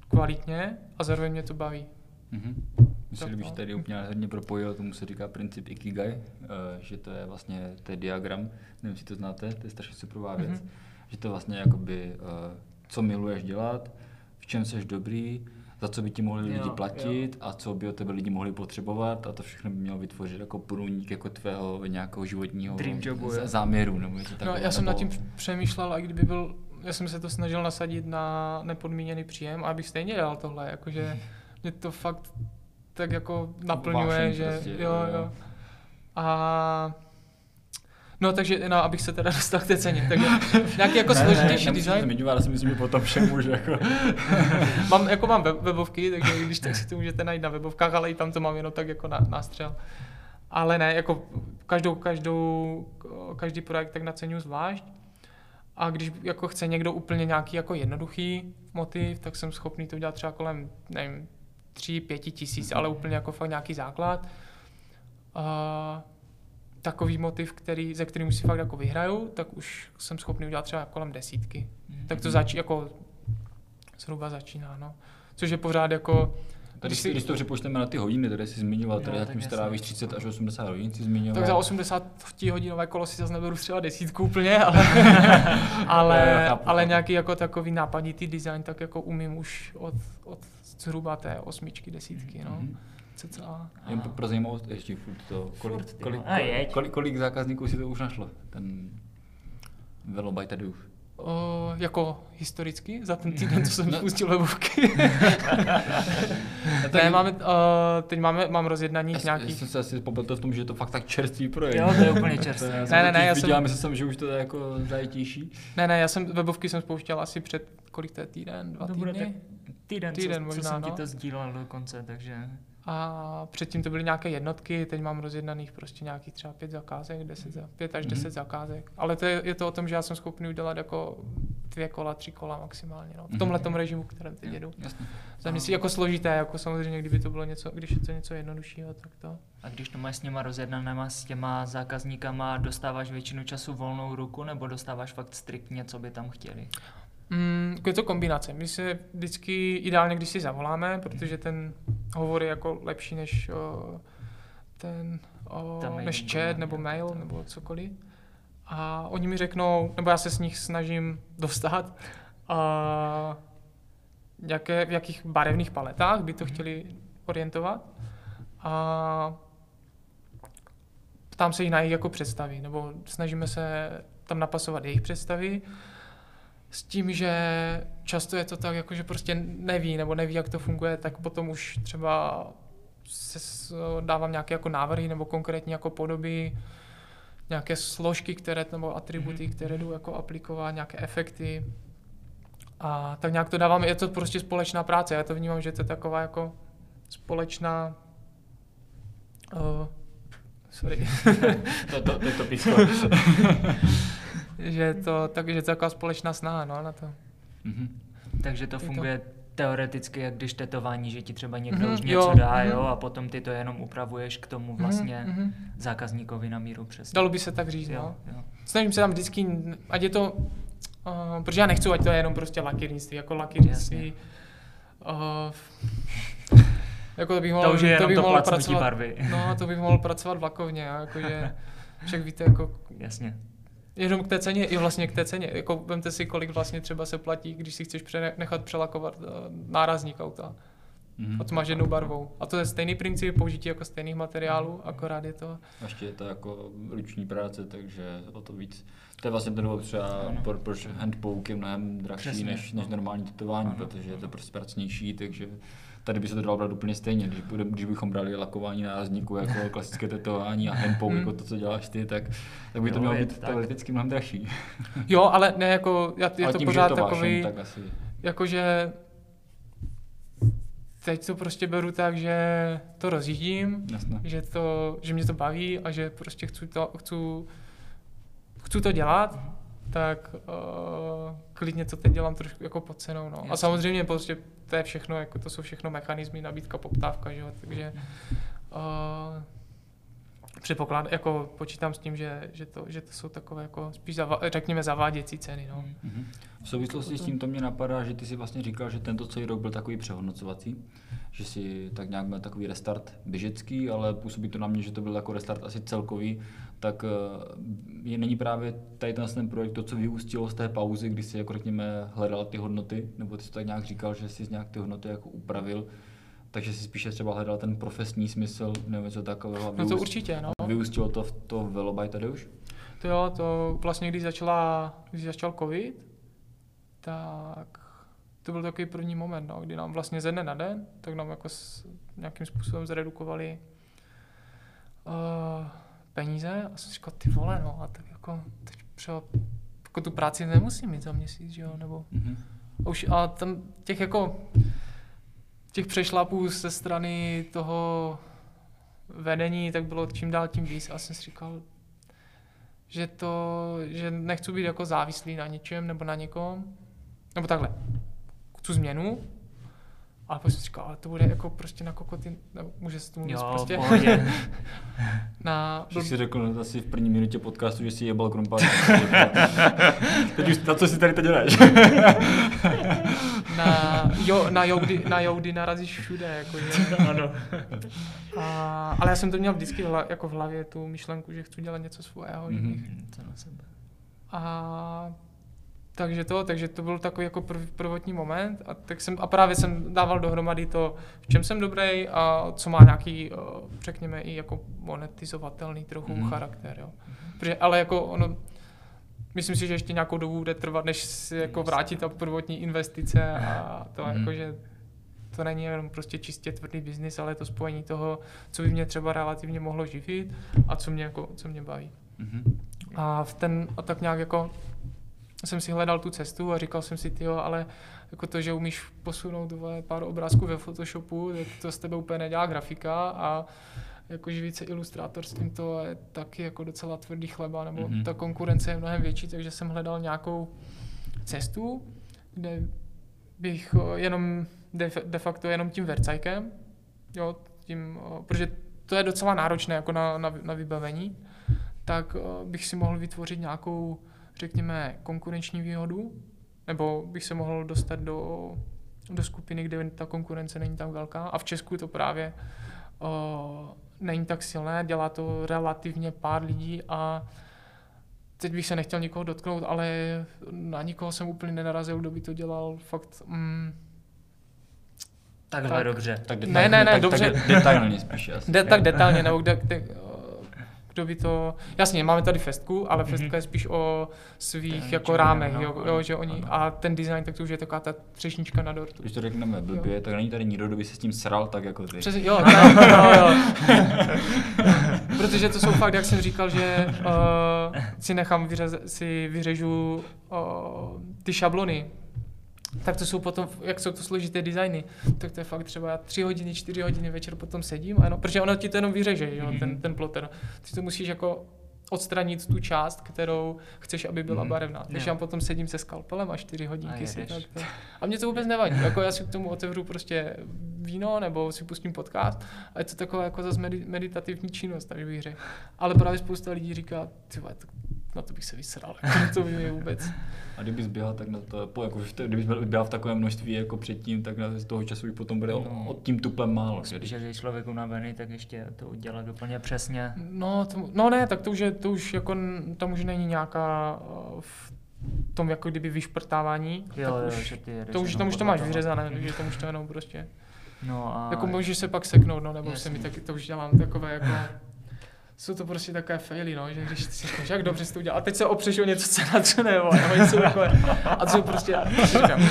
kvalitně a zároveň mě to baví. Mhm. Myslím, Tak že no. tady úplně hodně propojil, tomu se říká princip Ikigai, eh, že to je vlastně, je diagram, nevím, jestli to znáte, to je strašně superová věc, Mhm. že to vlastně jakoby, eh, co miluješ dělat, v čem jsi dobrý, za co by ti mohli Jo, lidi jo. platit a co by od tebe lidi mohli potřebovat a to všechno by mělo vytvořit jako průnik jako tvého nějakého životního Dream jobu, z- jo. záměru. Nebo něco No, já jsem nad nebo- tím přemýšlel, a kdyby byl, já jsem se to snažil nasadit na nepodmíněný příjem, a abych stejně dělal tohle, jakože mě to fakt tak jako naplňuje, Vášeň že prostě, jo, jo. jo. A no, takže, no, abych se teda dostal k té ceně, takže nějaký jako Ne, ne, složitější to design. zmiňovat, já si myslím, že potom všemu, že jako... mám, jako mám web, webovky, takže když tak si to můžete najít na webovkách, ale i tam to mám jenom tak jako na, nástřel. Ale ne, jako každou, každou, každý projekt tak naceňuji zvlášť. A když jako chce někdo úplně nějaký jako jednoduchý motiv, tak jsem schopný to dělat třeba kolem, nevím, tři, pěti tisíc, ale úplně jako fakt nějaký základ. A takový motiv, který, ze kterým si fakt jako vyhraju, tak už jsem schopný udělat třeba kolem desítky. Tak to začí, jako zhruba začíná, no. Což je pořád jako, Tady Když si, když to přepočteme na ty hodiny, tady jsi zmiňoval, tady jasně. strávíš 30 až 80 hodin, jsi zmiňoval. tak za 80 hodinové kolo si zase neberu třeba desítku úplně, ale, ale, ale nějaký jako takový nápaditý design, tak jako umím už od, od zhruba té osmičky, desítky, no. Mhm. Cca. Jen pro- pro zajímavost, ještě furt to, kolik, Furt, kolik, kolik, kolik, kolik, zákazníků si to už našlo, ten Velobaj tady už. O, jako historicky, za ten týden, co jsem No. spustil webovky. ne, máme, uh, teď máme, mám rozjednaných Já, nějakých já jsem se asi popletel v tom, že je to fakt tak čerstvý projekt. Jo, to je úplně čerstvý. Ne, ne, ne, já viděl, jsem- myslel jsem, že už to je jako zajetější. Ne, ne, já jsem webovky jsem spouštěl asi před, kolik to je týden, dva To bude týdny. tak týden, Týden co, možná, co jsem no. ti to sdílel dokonce, takže... A předtím to byly nějaké jednotky, teď mám rozjednaných prostě nějakých třeba pět zakázek, deset, za- pět až Mhm. deset zakázek. Ale to je, je to o tom, že já jsem schopný udělat jako dvě kola, tři kola maximálně. No. V Mhm. tomhle režimu, v kterém teď jedu. Jasně. Za mě si jako složité, jako samozřejmě, kdyby to bylo něco, když je to něco jednoduššího, tak to. A když to máš s těma rozjednanýma, s těma zákazníkama, dostáváš většinu času volnou ruku, nebo dostáváš fakt striktně, co by tam chtěli? Mm, jako je to kombinace. My se vždycky ideálně, když si zavoláme, protože ten hovor je jako lepší než o, ten o, Ta než nebo chat mail, nebo mail nebo cokoliv. A oni mi řeknou, nebo já se s nich snažím dostat, a, jaké, v jakých barevných paletách by to Mhm. chtěli orientovat. A ptám se jich na jejich jako představy, nebo snažíme se tam napasovat jejich představy s tím, že často je to tak, jako že prostě neví, nebo neví, jak to funguje, tak potom už třeba se dávám nějaké jako návrhy nebo konkrétní jako podoby, nějaké složky, které, nebo atributy, Mhm. které jdu jako aplikovat, nějaké efekty. A tak nějak to dávám, je to prostě společná práce, já to vnímám, že to je taková jako společná uh, sorry, To, to, to, je to písko. že to, tak, že to je taková společná snaha, no, na to. Mhm. Takže to Je to- funguje teoreticky, jak když tetování, že ti třeba někdo Mhm, už jo, něco dá, mhm. jo, a potom ty to jenom upravuješ k tomu vlastně Mhm, mhm. zákazníkovi na míru přesně. Dalo by se tak říct, jo, no. jo. Snažím se tam vždycky, ať je to, uh, protože já nechci, ať to je jenom prostě lakírnictví, jako lakírnictví. Uh, jako to bych mohl, To už je jenom bych to mohl pracovat, barvy. no, to bych mohl pracovat vlakovně, jo, jakože, však víte, jako Jasně. Jenom k té ceně, i vlastně k té ceně. Jako vemte si, kolik vlastně třeba se platí, když si chceš nechat přelakovat uh, nárazník auta. Mhm. A to máš jednou barvou. A to je stejný princip použití jako stejných materiálů, akorát je to... Ještě je to jako ruční práce, takže o to víc. To je vlastně ten důvod třeba, Ano. pro, proč handpoke je mnohem Přesně, než, než no. normální tetování, Ano, protože je to prostě pracnější, takže tady by se to dalo brát úplně stejně. Když, bude, když bychom brali lakování nárazníku jako klasické tetování a handpoke Hmm. jako to, co děláš ty, tak, tak by to Jo, mělo je být tak. teoreticky mnohem dražší. Jo, ale ne jako, já- je Ale to tím, pořád že to takový, Vášen, tak asi. jakože teď to prostě beru tak, že to rozjíždím, že, to, že mě to baví a že prostě chci to, chci, chci to dělat, tak uh, klidně to teď dělám trošku jako pod cenou. No. A samozřejmě prostě to je všechno, jako to jsou všechno mechanismy, nabídka, poptávka, že jo, takže uh, předpoklad, jako počítám s tím, že, že, to, že to jsou takové jako spíš zava, řekněme zaváděcí ceny. No. Mhm. V souvislosti s tím to mě napadá, že ty si vlastně říkal, že tento celý rok byl takový přehodnocovací, že si tak nějak měl takový restart běžecký, ale působí to na mě, že to byl jako restart asi celkový, tak eh, je, není právě tady ten, ten projekt to, co vyústilo z té pauzy, kdy si jako řekněme hledal ty hodnoty, nebo ty jsi to tak nějak říkal, že jsi nějak ty hodnoty jako upravil, takže si spíše třeba hledal ten profesní smysl nebo něco takového. no to určitě, no. Vyústilo to v to velobaj tady už? To jo, to vlastně, když, začala, když začal covid, tak to byl takový první moment, no, kdy nám vlastně ze dne na den, tak nám jako s, nějakým způsobem zredukovali uh, peníze? A jsem říkal, ty vole, no, a tak jako teď třeba jako tu práci nemusím mít za měsíc, že jo, nebo Mhm. a už a tam těch jako těch přešlapů ze strany toho vedení, tak bylo čím dál tím víc. A jsem si říkal, že to, že nechci být jako závislý na něčem nebo na někom, nebo takhle, chci změnu, ale pak jsem říkal, ale to bude jako prostě na kokoty, nebo může se tomu Jo, prostě pohodě. na, Že si řekl no, asi v první minutě podcastu, že si jebal krumpáč. teď už, na co si tady to děláš? na, jo, na, joudy, na joudy narazíš všude, jakože. ano. A, ale já jsem to měl vždycky v, hla, jako v hlavě, tu myšlenku, že chci dělat něco svého. Mhm. Mm-hmm. Že bych, a takže to, takže to byl takový jako prv, prvotní moment a, tak jsem, a právě jsem dával dohromady to, v čem jsem dobrý a co má nějaký, eh, řekněme, i jako monetizovatelný trochu Mhm. mm-hmm. charakter, jo. Protože, ale jako ono, myslím si, že ještě nějakou dobu bude trvat, než si jako vrátí ta prvotní investice a to Mhm. jako, že to není jenom prostě čistě tvrdý biznis, ale je to spojení toho, co by mě třeba relativně mohlo živit a co mě, jako, co mě baví. Mhm. A v ten, a tak nějak jako jsem si hledal tu cestu a říkal jsem si, tyjo, ale jako to, že umíš posunout pár obrázků ve Photoshopu, tak to z tebe úplně nedělá grafika a jako živit se ilustrátorstvím to je taky jako docela tvrdý chleba, nebo Mhm. mm-hmm. ta konkurence je mnohem větší, takže jsem hledal nějakou cestu, kde bych eh, jenom de, de facto jenom tím vercajkem, jo, tím, eh, protože to je docela náročné jako na, na, na vybavení, tak eh, bych si mohl vytvořit nějakou, řekněme, konkurenční výhodu, nebo bych se mohl dostat do, do skupiny, kde ta konkurence není tak velká. A v Česku to právě uh, není tak silné, dělá to relativně pár lidí a teď bych se nechtěl nikoho dotknout, ale na nikoho jsem úplně nenarazil, kdo by to dělal fakt... Mm, Takhle Tak. dobře. Tak Ne, ne, ne, tak, dobře. Tak de- detailně spíš asi. de, tak detailně, nebo kde, kde, kdo by to... Jasně, máme tady festku, ale festka Mhm. je spíš o svých Ten jako rámech, jo, no, jo, ano, že oni, ano. a ten design, tak to už je taková ta třešnička na dortu. Když to řekneme blbě, tak není tady nikdo, kdo by se s tím sral tak jako ty. Přesně, jo, tak, jo, jo. Protože to jsou fakt, jak jsem říkal, že uh, si nechám, vyřez, si vyřežu uh, ty šablony, tak to jsou potom, jak jsou to složité designy, tak to je fakt třeba tři hodiny, čtyři hodiny večer potom sedím, a jenom, protože ono ti to jenom vyřeže, jo, Mhm. ten, ten ploter. Ty to musíš jako odstranit tu část, kterou chceš, aby byla Mhm. barevná. Takže já potom sedím se skalpelem a čtyři hodinky A si tak to. A mě to vůbec nevadí. Jako já si k tomu otevřu prostě víno nebo si pustím podcast a je to taková jako zase medi- meditativní činnost, tak bych řekl. Ale právě spousta lidí říká, ty na to bych se vysral. Jako to by mě vůbec. A kdybys běhal, tak na to, po, jako, kdybys byl- běhal v takovém množství jako předtím, tak na z toho času už potom bude No. od tím tuplem málo. Spíš, že je člověk unavený, tak ještě to udělat úplně přesně. No, to, no ne, tak to už, je, to už jako, tam už není nějaká uh, v tom jako kdyby vyšprtávání. Jo, tak jo, už, že ty to už, tam už to máš vyřezané, takže tam už to jenom prostě. No a... Jako můžeš se pak seknout, no, nebo se mi taky to už dělám takové jako... Jsou to prostě takové faily, no, že když si říkáš, jak dobře jsi to udělal, a teď se opřeš o něco, co natřené, vole, nebo něco takové. A to jsou prostě, říkám,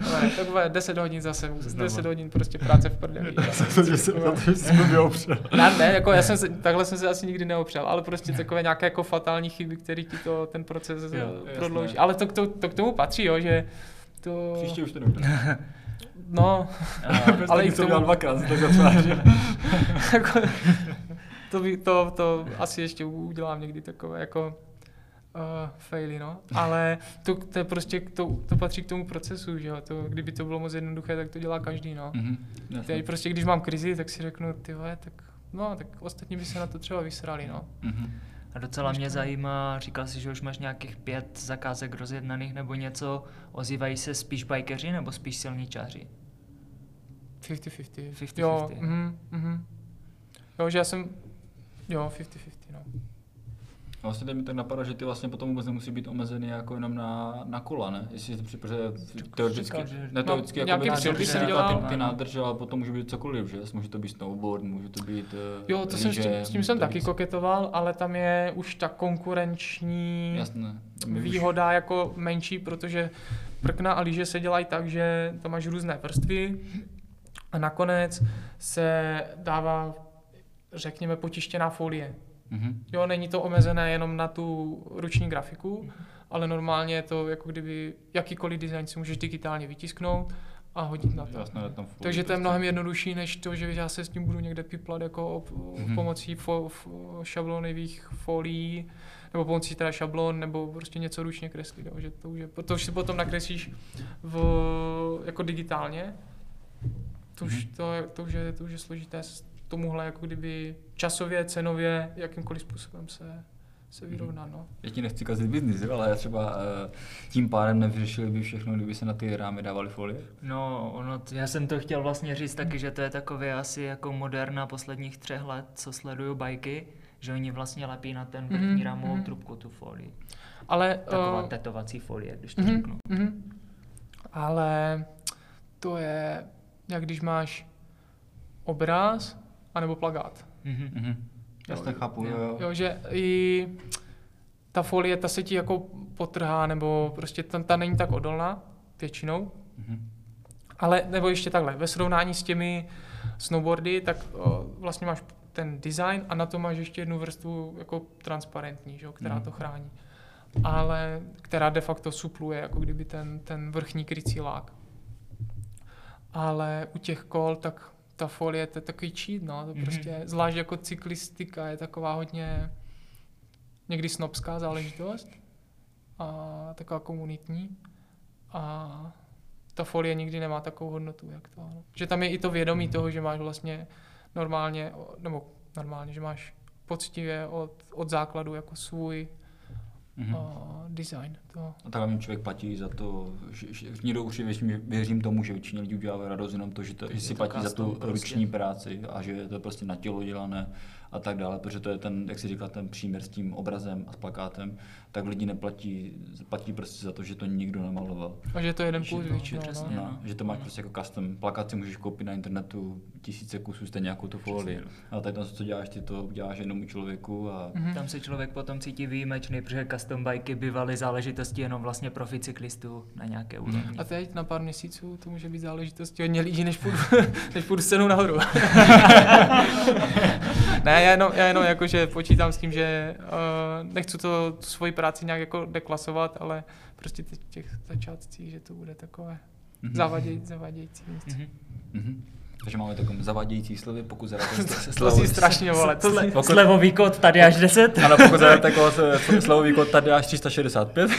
vole, takové 10 hodin zase, 10 hodin prostě práce v prdeli. že se to, jsi opřel. Ne, ne, jako já jsem se, takhle jsem se asi nikdy neopřel, ale prostě takové nějaké jako fatální chyby, které ti to, ten proces Jo, jo, jasné. prodlouží. Ale to, to, to, k tomu patří, jo, že to... Příště už to neudělám. No, Ale Ale i k to tomu- dvakrát, tak to, by, to, to asi ještě udělám někdy takové jako uh, faily, no. Ale to, to je prostě, to, to patří k tomu procesu, že jo. To, kdyby to bylo moc jednoduché, tak to dělá každý, no. Mhm, Teď prostě, když mám krizi, tak si řeknu, ty vole, tak no, tak ostatní by se na to třeba vysrali, no. Mhm. A docela mě zajímá, říkal jsi, že už máš nějakých pět zakázek rozjednaných nebo něco, ozývají se spíš bajkeři nebo spíš silničáři? 50-50. 50-50. Jo, mhm, mhm. Jo, že já jsem, jo, 50-50, no. A vlastně teď mi tak napadá, že ty vlastně potom vůbec nemusí být omezený jako jenom na, na kola, ne? Jestli to protože teoreticky, ne teoreticky No, jako nějaký ty- jsem ty- dělal. ty, nádrže, ale potom může být cokoliv, že? Může to být snowboard, může to být eh, Jo, to jsem s tím, s tím jsem to taky být- koketoval, ale tam je už ta konkurenční Jasné. My už- výhoda jako menší, protože prkna a lyže se dělají tak, že tam máš různé vrstvy a nakonec se dává, řekněme, potištěná folie. Mhm. Jo, není to omezené jenom na tu ruční grafiku, ale normálně je to jako kdyby jakýkoliv design si můžeš digitálně vytisknout a hodit na to. Jasné, tam folii Takže to je prostě. mnohem jednodušší, než to, že já se s tím budu někde piplat jako ob, Mhm. pomocí fo, f, šablonových folií, nebo pomocí teda šablon, nebo prostě něco ručně kreslit. Jo. Že to, už je, to už si potom nakreslíš v, jako digitálně. To už, Mhm. to, je- to, už je, to už je složité tomuhle jako kdyby časově, cenově, jakýmkoliv způsobem se, se vyrovnat. No. Já ti nechci kazit biznis, ale třeba eh, tím pádem nevyřešili by všechno, kdyby se na ty rámy dávaly folie. No, ono, t- já jsem to chtěl vlastně říct taky, že to je takové asi jako moderna posledních třech let, co sleduju bajky, že oni vlastně lepí na ten vrchní Mhm, rámovou mhm. trubku tu folii. Ale, Taková eh, tetovací folie, když to Mhm, řeknu. mhm. Ale to je, jak když máš obraz anebo plagát. Mhm. Mhm. Jasně, Jo, chápu, jo, jo. jo. Že i ta folie, ta se ti jako potrhá, nebo prostě ta, ta není tak odolná většinou. Mhm. Ale, nebo ještě takhle, ve srovnání s těmi snowboardy, tak o, vlastně máš ten design a na to máš ještě jednu vrstvu jako transparentní, že, jo, která Mhm. to chrání. Ale která de facto supluje jako kdyby ten, ten vrchní krycí lák. Ale u těch kol, tak ta folie, to je takový cheat, no, to Mhm. prostě, zvlášť jako cyklistika je taková hodně někdy snobská záležitost a taková komunitní. a ta folie nikdy nemá takovou hodnotu, jak to. No. Že tam je i to vědomí toho, že máš vlastně normálně, nebo normálně, že máš poctivě od, od základu jako svůj mm-hmm. uh, design. To. A tak hlavně člověk platí za to, že, že někdo určitě věřím tomu, že většině lidí udělá radost jenom to, že, to, že si platí za tu prostě. ruční práci a že je to prostě na tělo dělané a tak dále, protože to je ten, jak si říkal, ten příměr s tím obrazem a s plakátem, tak lidi neplatí, platí prostě za to, že to nikdo nemaloval. A že to je jeden kus většinou. No, no, no. Že to máš prostě jako custom. Plakát si můžeš koupit na internetu tisíce kusů, stejně jako tu folii. A tak to, co děláš, ty to děláš jednomu člověku. A... Mm-hmm. Tam se člověk potom cítí výjimečný, protože custom bajky bývaly záležitosti jenom vlastně profi cyklistů na nějaké mhm. úrovni. A teď na pár měsíců to může být záležitosti hodně lidí, než půjdu, než půjdu scénu nahoru. ne, já jenom, já jenom jakože počítám s tím, že uh, nechci to tu svoji práci nějak jako deklasovat, ale prostě teď v těch začátcích, že to bude takové mm-hmm. zavaděj, zavadějící něco. Mm-hmm. Mm-hmm. Takže máme takové zavadějící slovy, pokud zadáte slovo... to si strašně vole. To si... pokud... Slevový kód tady až 10. Ano, pokud zadáte kód, slevový kód tady až 365.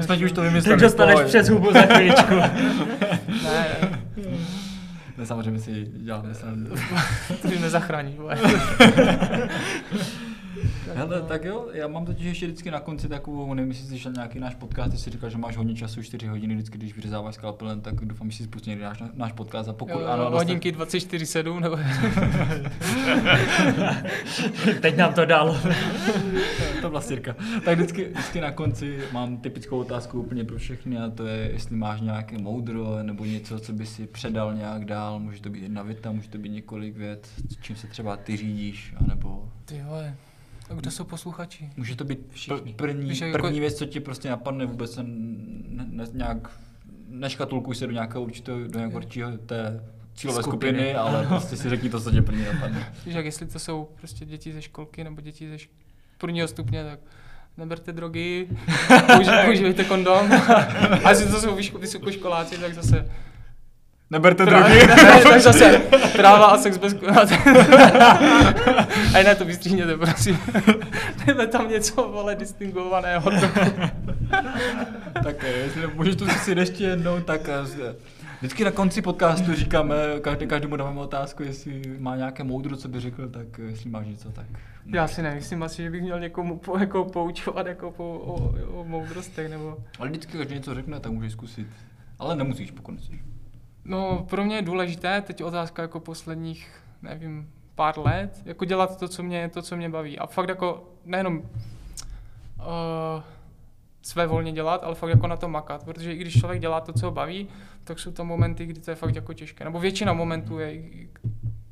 Snad už to vymysleli. Tak dostaneš přes hubu za chvíličku. Ne, samozřejmě si děláme srandu. to jim nezachrání, Hele, tak jo, já mám totiž ještě vždycky na konci takovou, nevím, jestli jsi slyšel nějaký náš podcast, ty jsi říkal, že máš hodně času, 4 hodiny, vždycky, když vyřezáváš skalpelem, tak doufám, že si spustí náš, náš podcast a pokud jo, ano, hodinky 24-7, nebo... Teď nám to dal. to byla sirka. Tak vždycky, vždycky, na konci mám typickou otázku úplně pro všechny a to je, jestli máš nějaké moudro nebo něco, co by si předal nějak dál, může to být jedna věta, může to být několik vět, čím se třeba ty řídíš, anebo... Ty vole, a kdo jsou posluchači? Může to být Všichni. první, Víš, jako... první věc, co ti prostě napadne, vůbec se ne, ne, nějak neškatulkuj se do nějakého určitého, do nějakého určitého té cílové skupiny, skupiny ale prostě si řekni to, co tě první napadne. Víš, jak jestli to jsou prostě děti ze školky nebo děti ze šk- prvního stupně, tak neberte drogy, používejte kondom. A jestli to jsou vysokoškoláci, tak zase Neberte drogy. Ne, ne, tak zase tráva a sex bez A ne, to vystříhněte, prosím. Jdeme tam něco, vole, distingovaného. tak jestli můžeš to si ještě jednou, tak eh, Vždycky na konci podcastu říkáme, každý, každému dáváme otázku, jestli má nějaké moudro, co by řekl, tak eh, jestli máš něco, tak... Já si nemyslím asi, že bych měl někomu po, jako poučovat jako po, o, o moudrostech, nebo... Ale vždycky, když něco řekne, tak můžeš zkusit. Ale nemusíš, pokud nechceš. No, pro mě je důležité, teď otázka jako posledních, nevím, pár let, jako dělat to, co mě, to, co mě baví. A fakt jako nejenom uh, své volně dělat, ale fakt jako na to makat, protože i když člověk dělá to, co ho baví, tak jsou to momenty, kdy to je fakt jako těžké. Nebo většina momentů je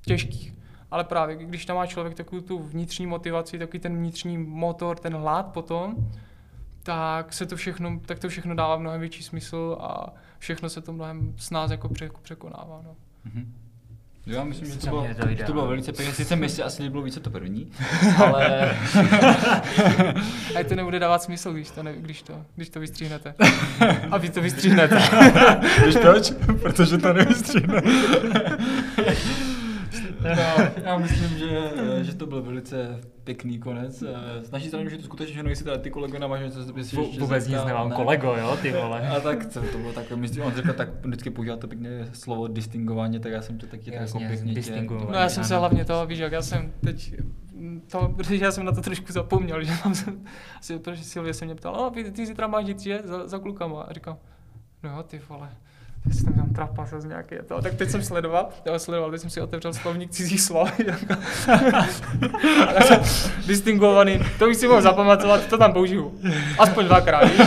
těžkých. Ale právě, když tam má člověk takovou tu vnitřní motivaci, takový ten vnitřní motor, ten hlad potom, tak se to všechno, tak to všechno dává mnohem větší smysl a všechno se to mnohem s nás jako překonává. No. Mm-hmm. Já myslím, že to, bylo, to, že to bylo velice pěkné. Sice mi se asi líbilo více to první, ale... A to nebude dávat smysl, když to, ne, když to, když to vystříhnete. A vy to vystříhnete. Víš proč? Protože to nevystříhne. No, já myslím, že, že to byl velice pěkný konec. Z naší strany, že to skutečně jestli teda ty kolego nemáš něco, co bys ještě Vůbec nic nemám, ne. kolego, jo, ty vole. A tak to, to bylo takové, myslím, on řekl, tak vždycky používal to pěkně slovo distingování, tak já jsem to taky tak jako pěkně tě, No já jsem se hlavně toho, víš, jak já jsem teď to, protože já jsem na to trošku zapomněl, že tam jsem, asi, protože Silvě se mě ptal, oh, ty, ty zítra máš jít, že, za, za klukama. A říkám, no jo, ty vole, já jsem tam trapas z nějaký to. Tak teď jsem sledoval, já sledoval, teď jsem si otevřel slovník cizích slov. distingovaný, to už si mohl zapamatovat, to tam použiju. Aspoň dvakrát, víš?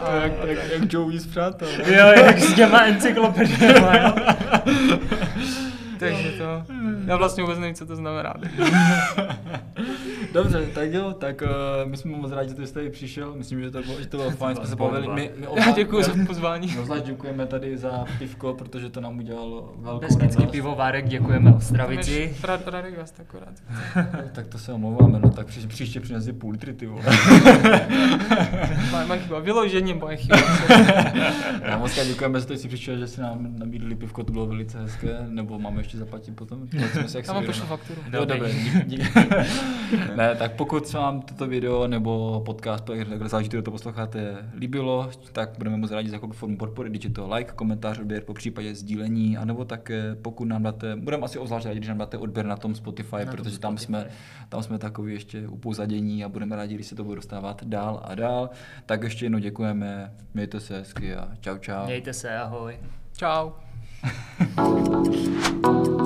A, jak, jak, jak Joey z přátel. Jo, jak s těma encyklopediemi. Takže to, já vlastně vůbec nevím, co to znamená. Dobře, tak jo, tak uh, my jsme moc rádi, že jste tady přišel. Myslím, že to bylo, že to bylo fajn, jsme se bavili. My, my oba, Já děkuji za pozvání. Zvlášť děkujeme tady za pivko, protože to nám udělalo velkou radost. pivovárek, děkujeme Ostravici. Radek vás akorát. tak to se omlouváme, no tak příště, příště přinesi půl litry, ty vole. Moje chyba, vyložením moje chyba. Já moc děkujeme, že jste si přišel, že si nám nabídli pivko, to bylo velice hezké, nebo máme ještě zaplatit potom? Já vám pošlu fakturu. No, dobré, ne, tak pokud se vám toto video nebo podcast, takhle záleží, to posloucháte, líbilo, tak budeme moc rádi za jakou formu podpory, když je to like, komentář, odběr, po případě sdílení, anebo tak pokud nám dáte, budeme asi obzvlášť rádi, když nám dáte odběr na tom Spotify, na protože tom tam Spotify. jsme, tam jsme takový ještě upouzadění a budeme rádi, když se to bude dostávat dál a dál. Tak ještě jednou děkujeme, mějte se hezky a čau čau. Mějte se, ahoj. Čau. 哈哈。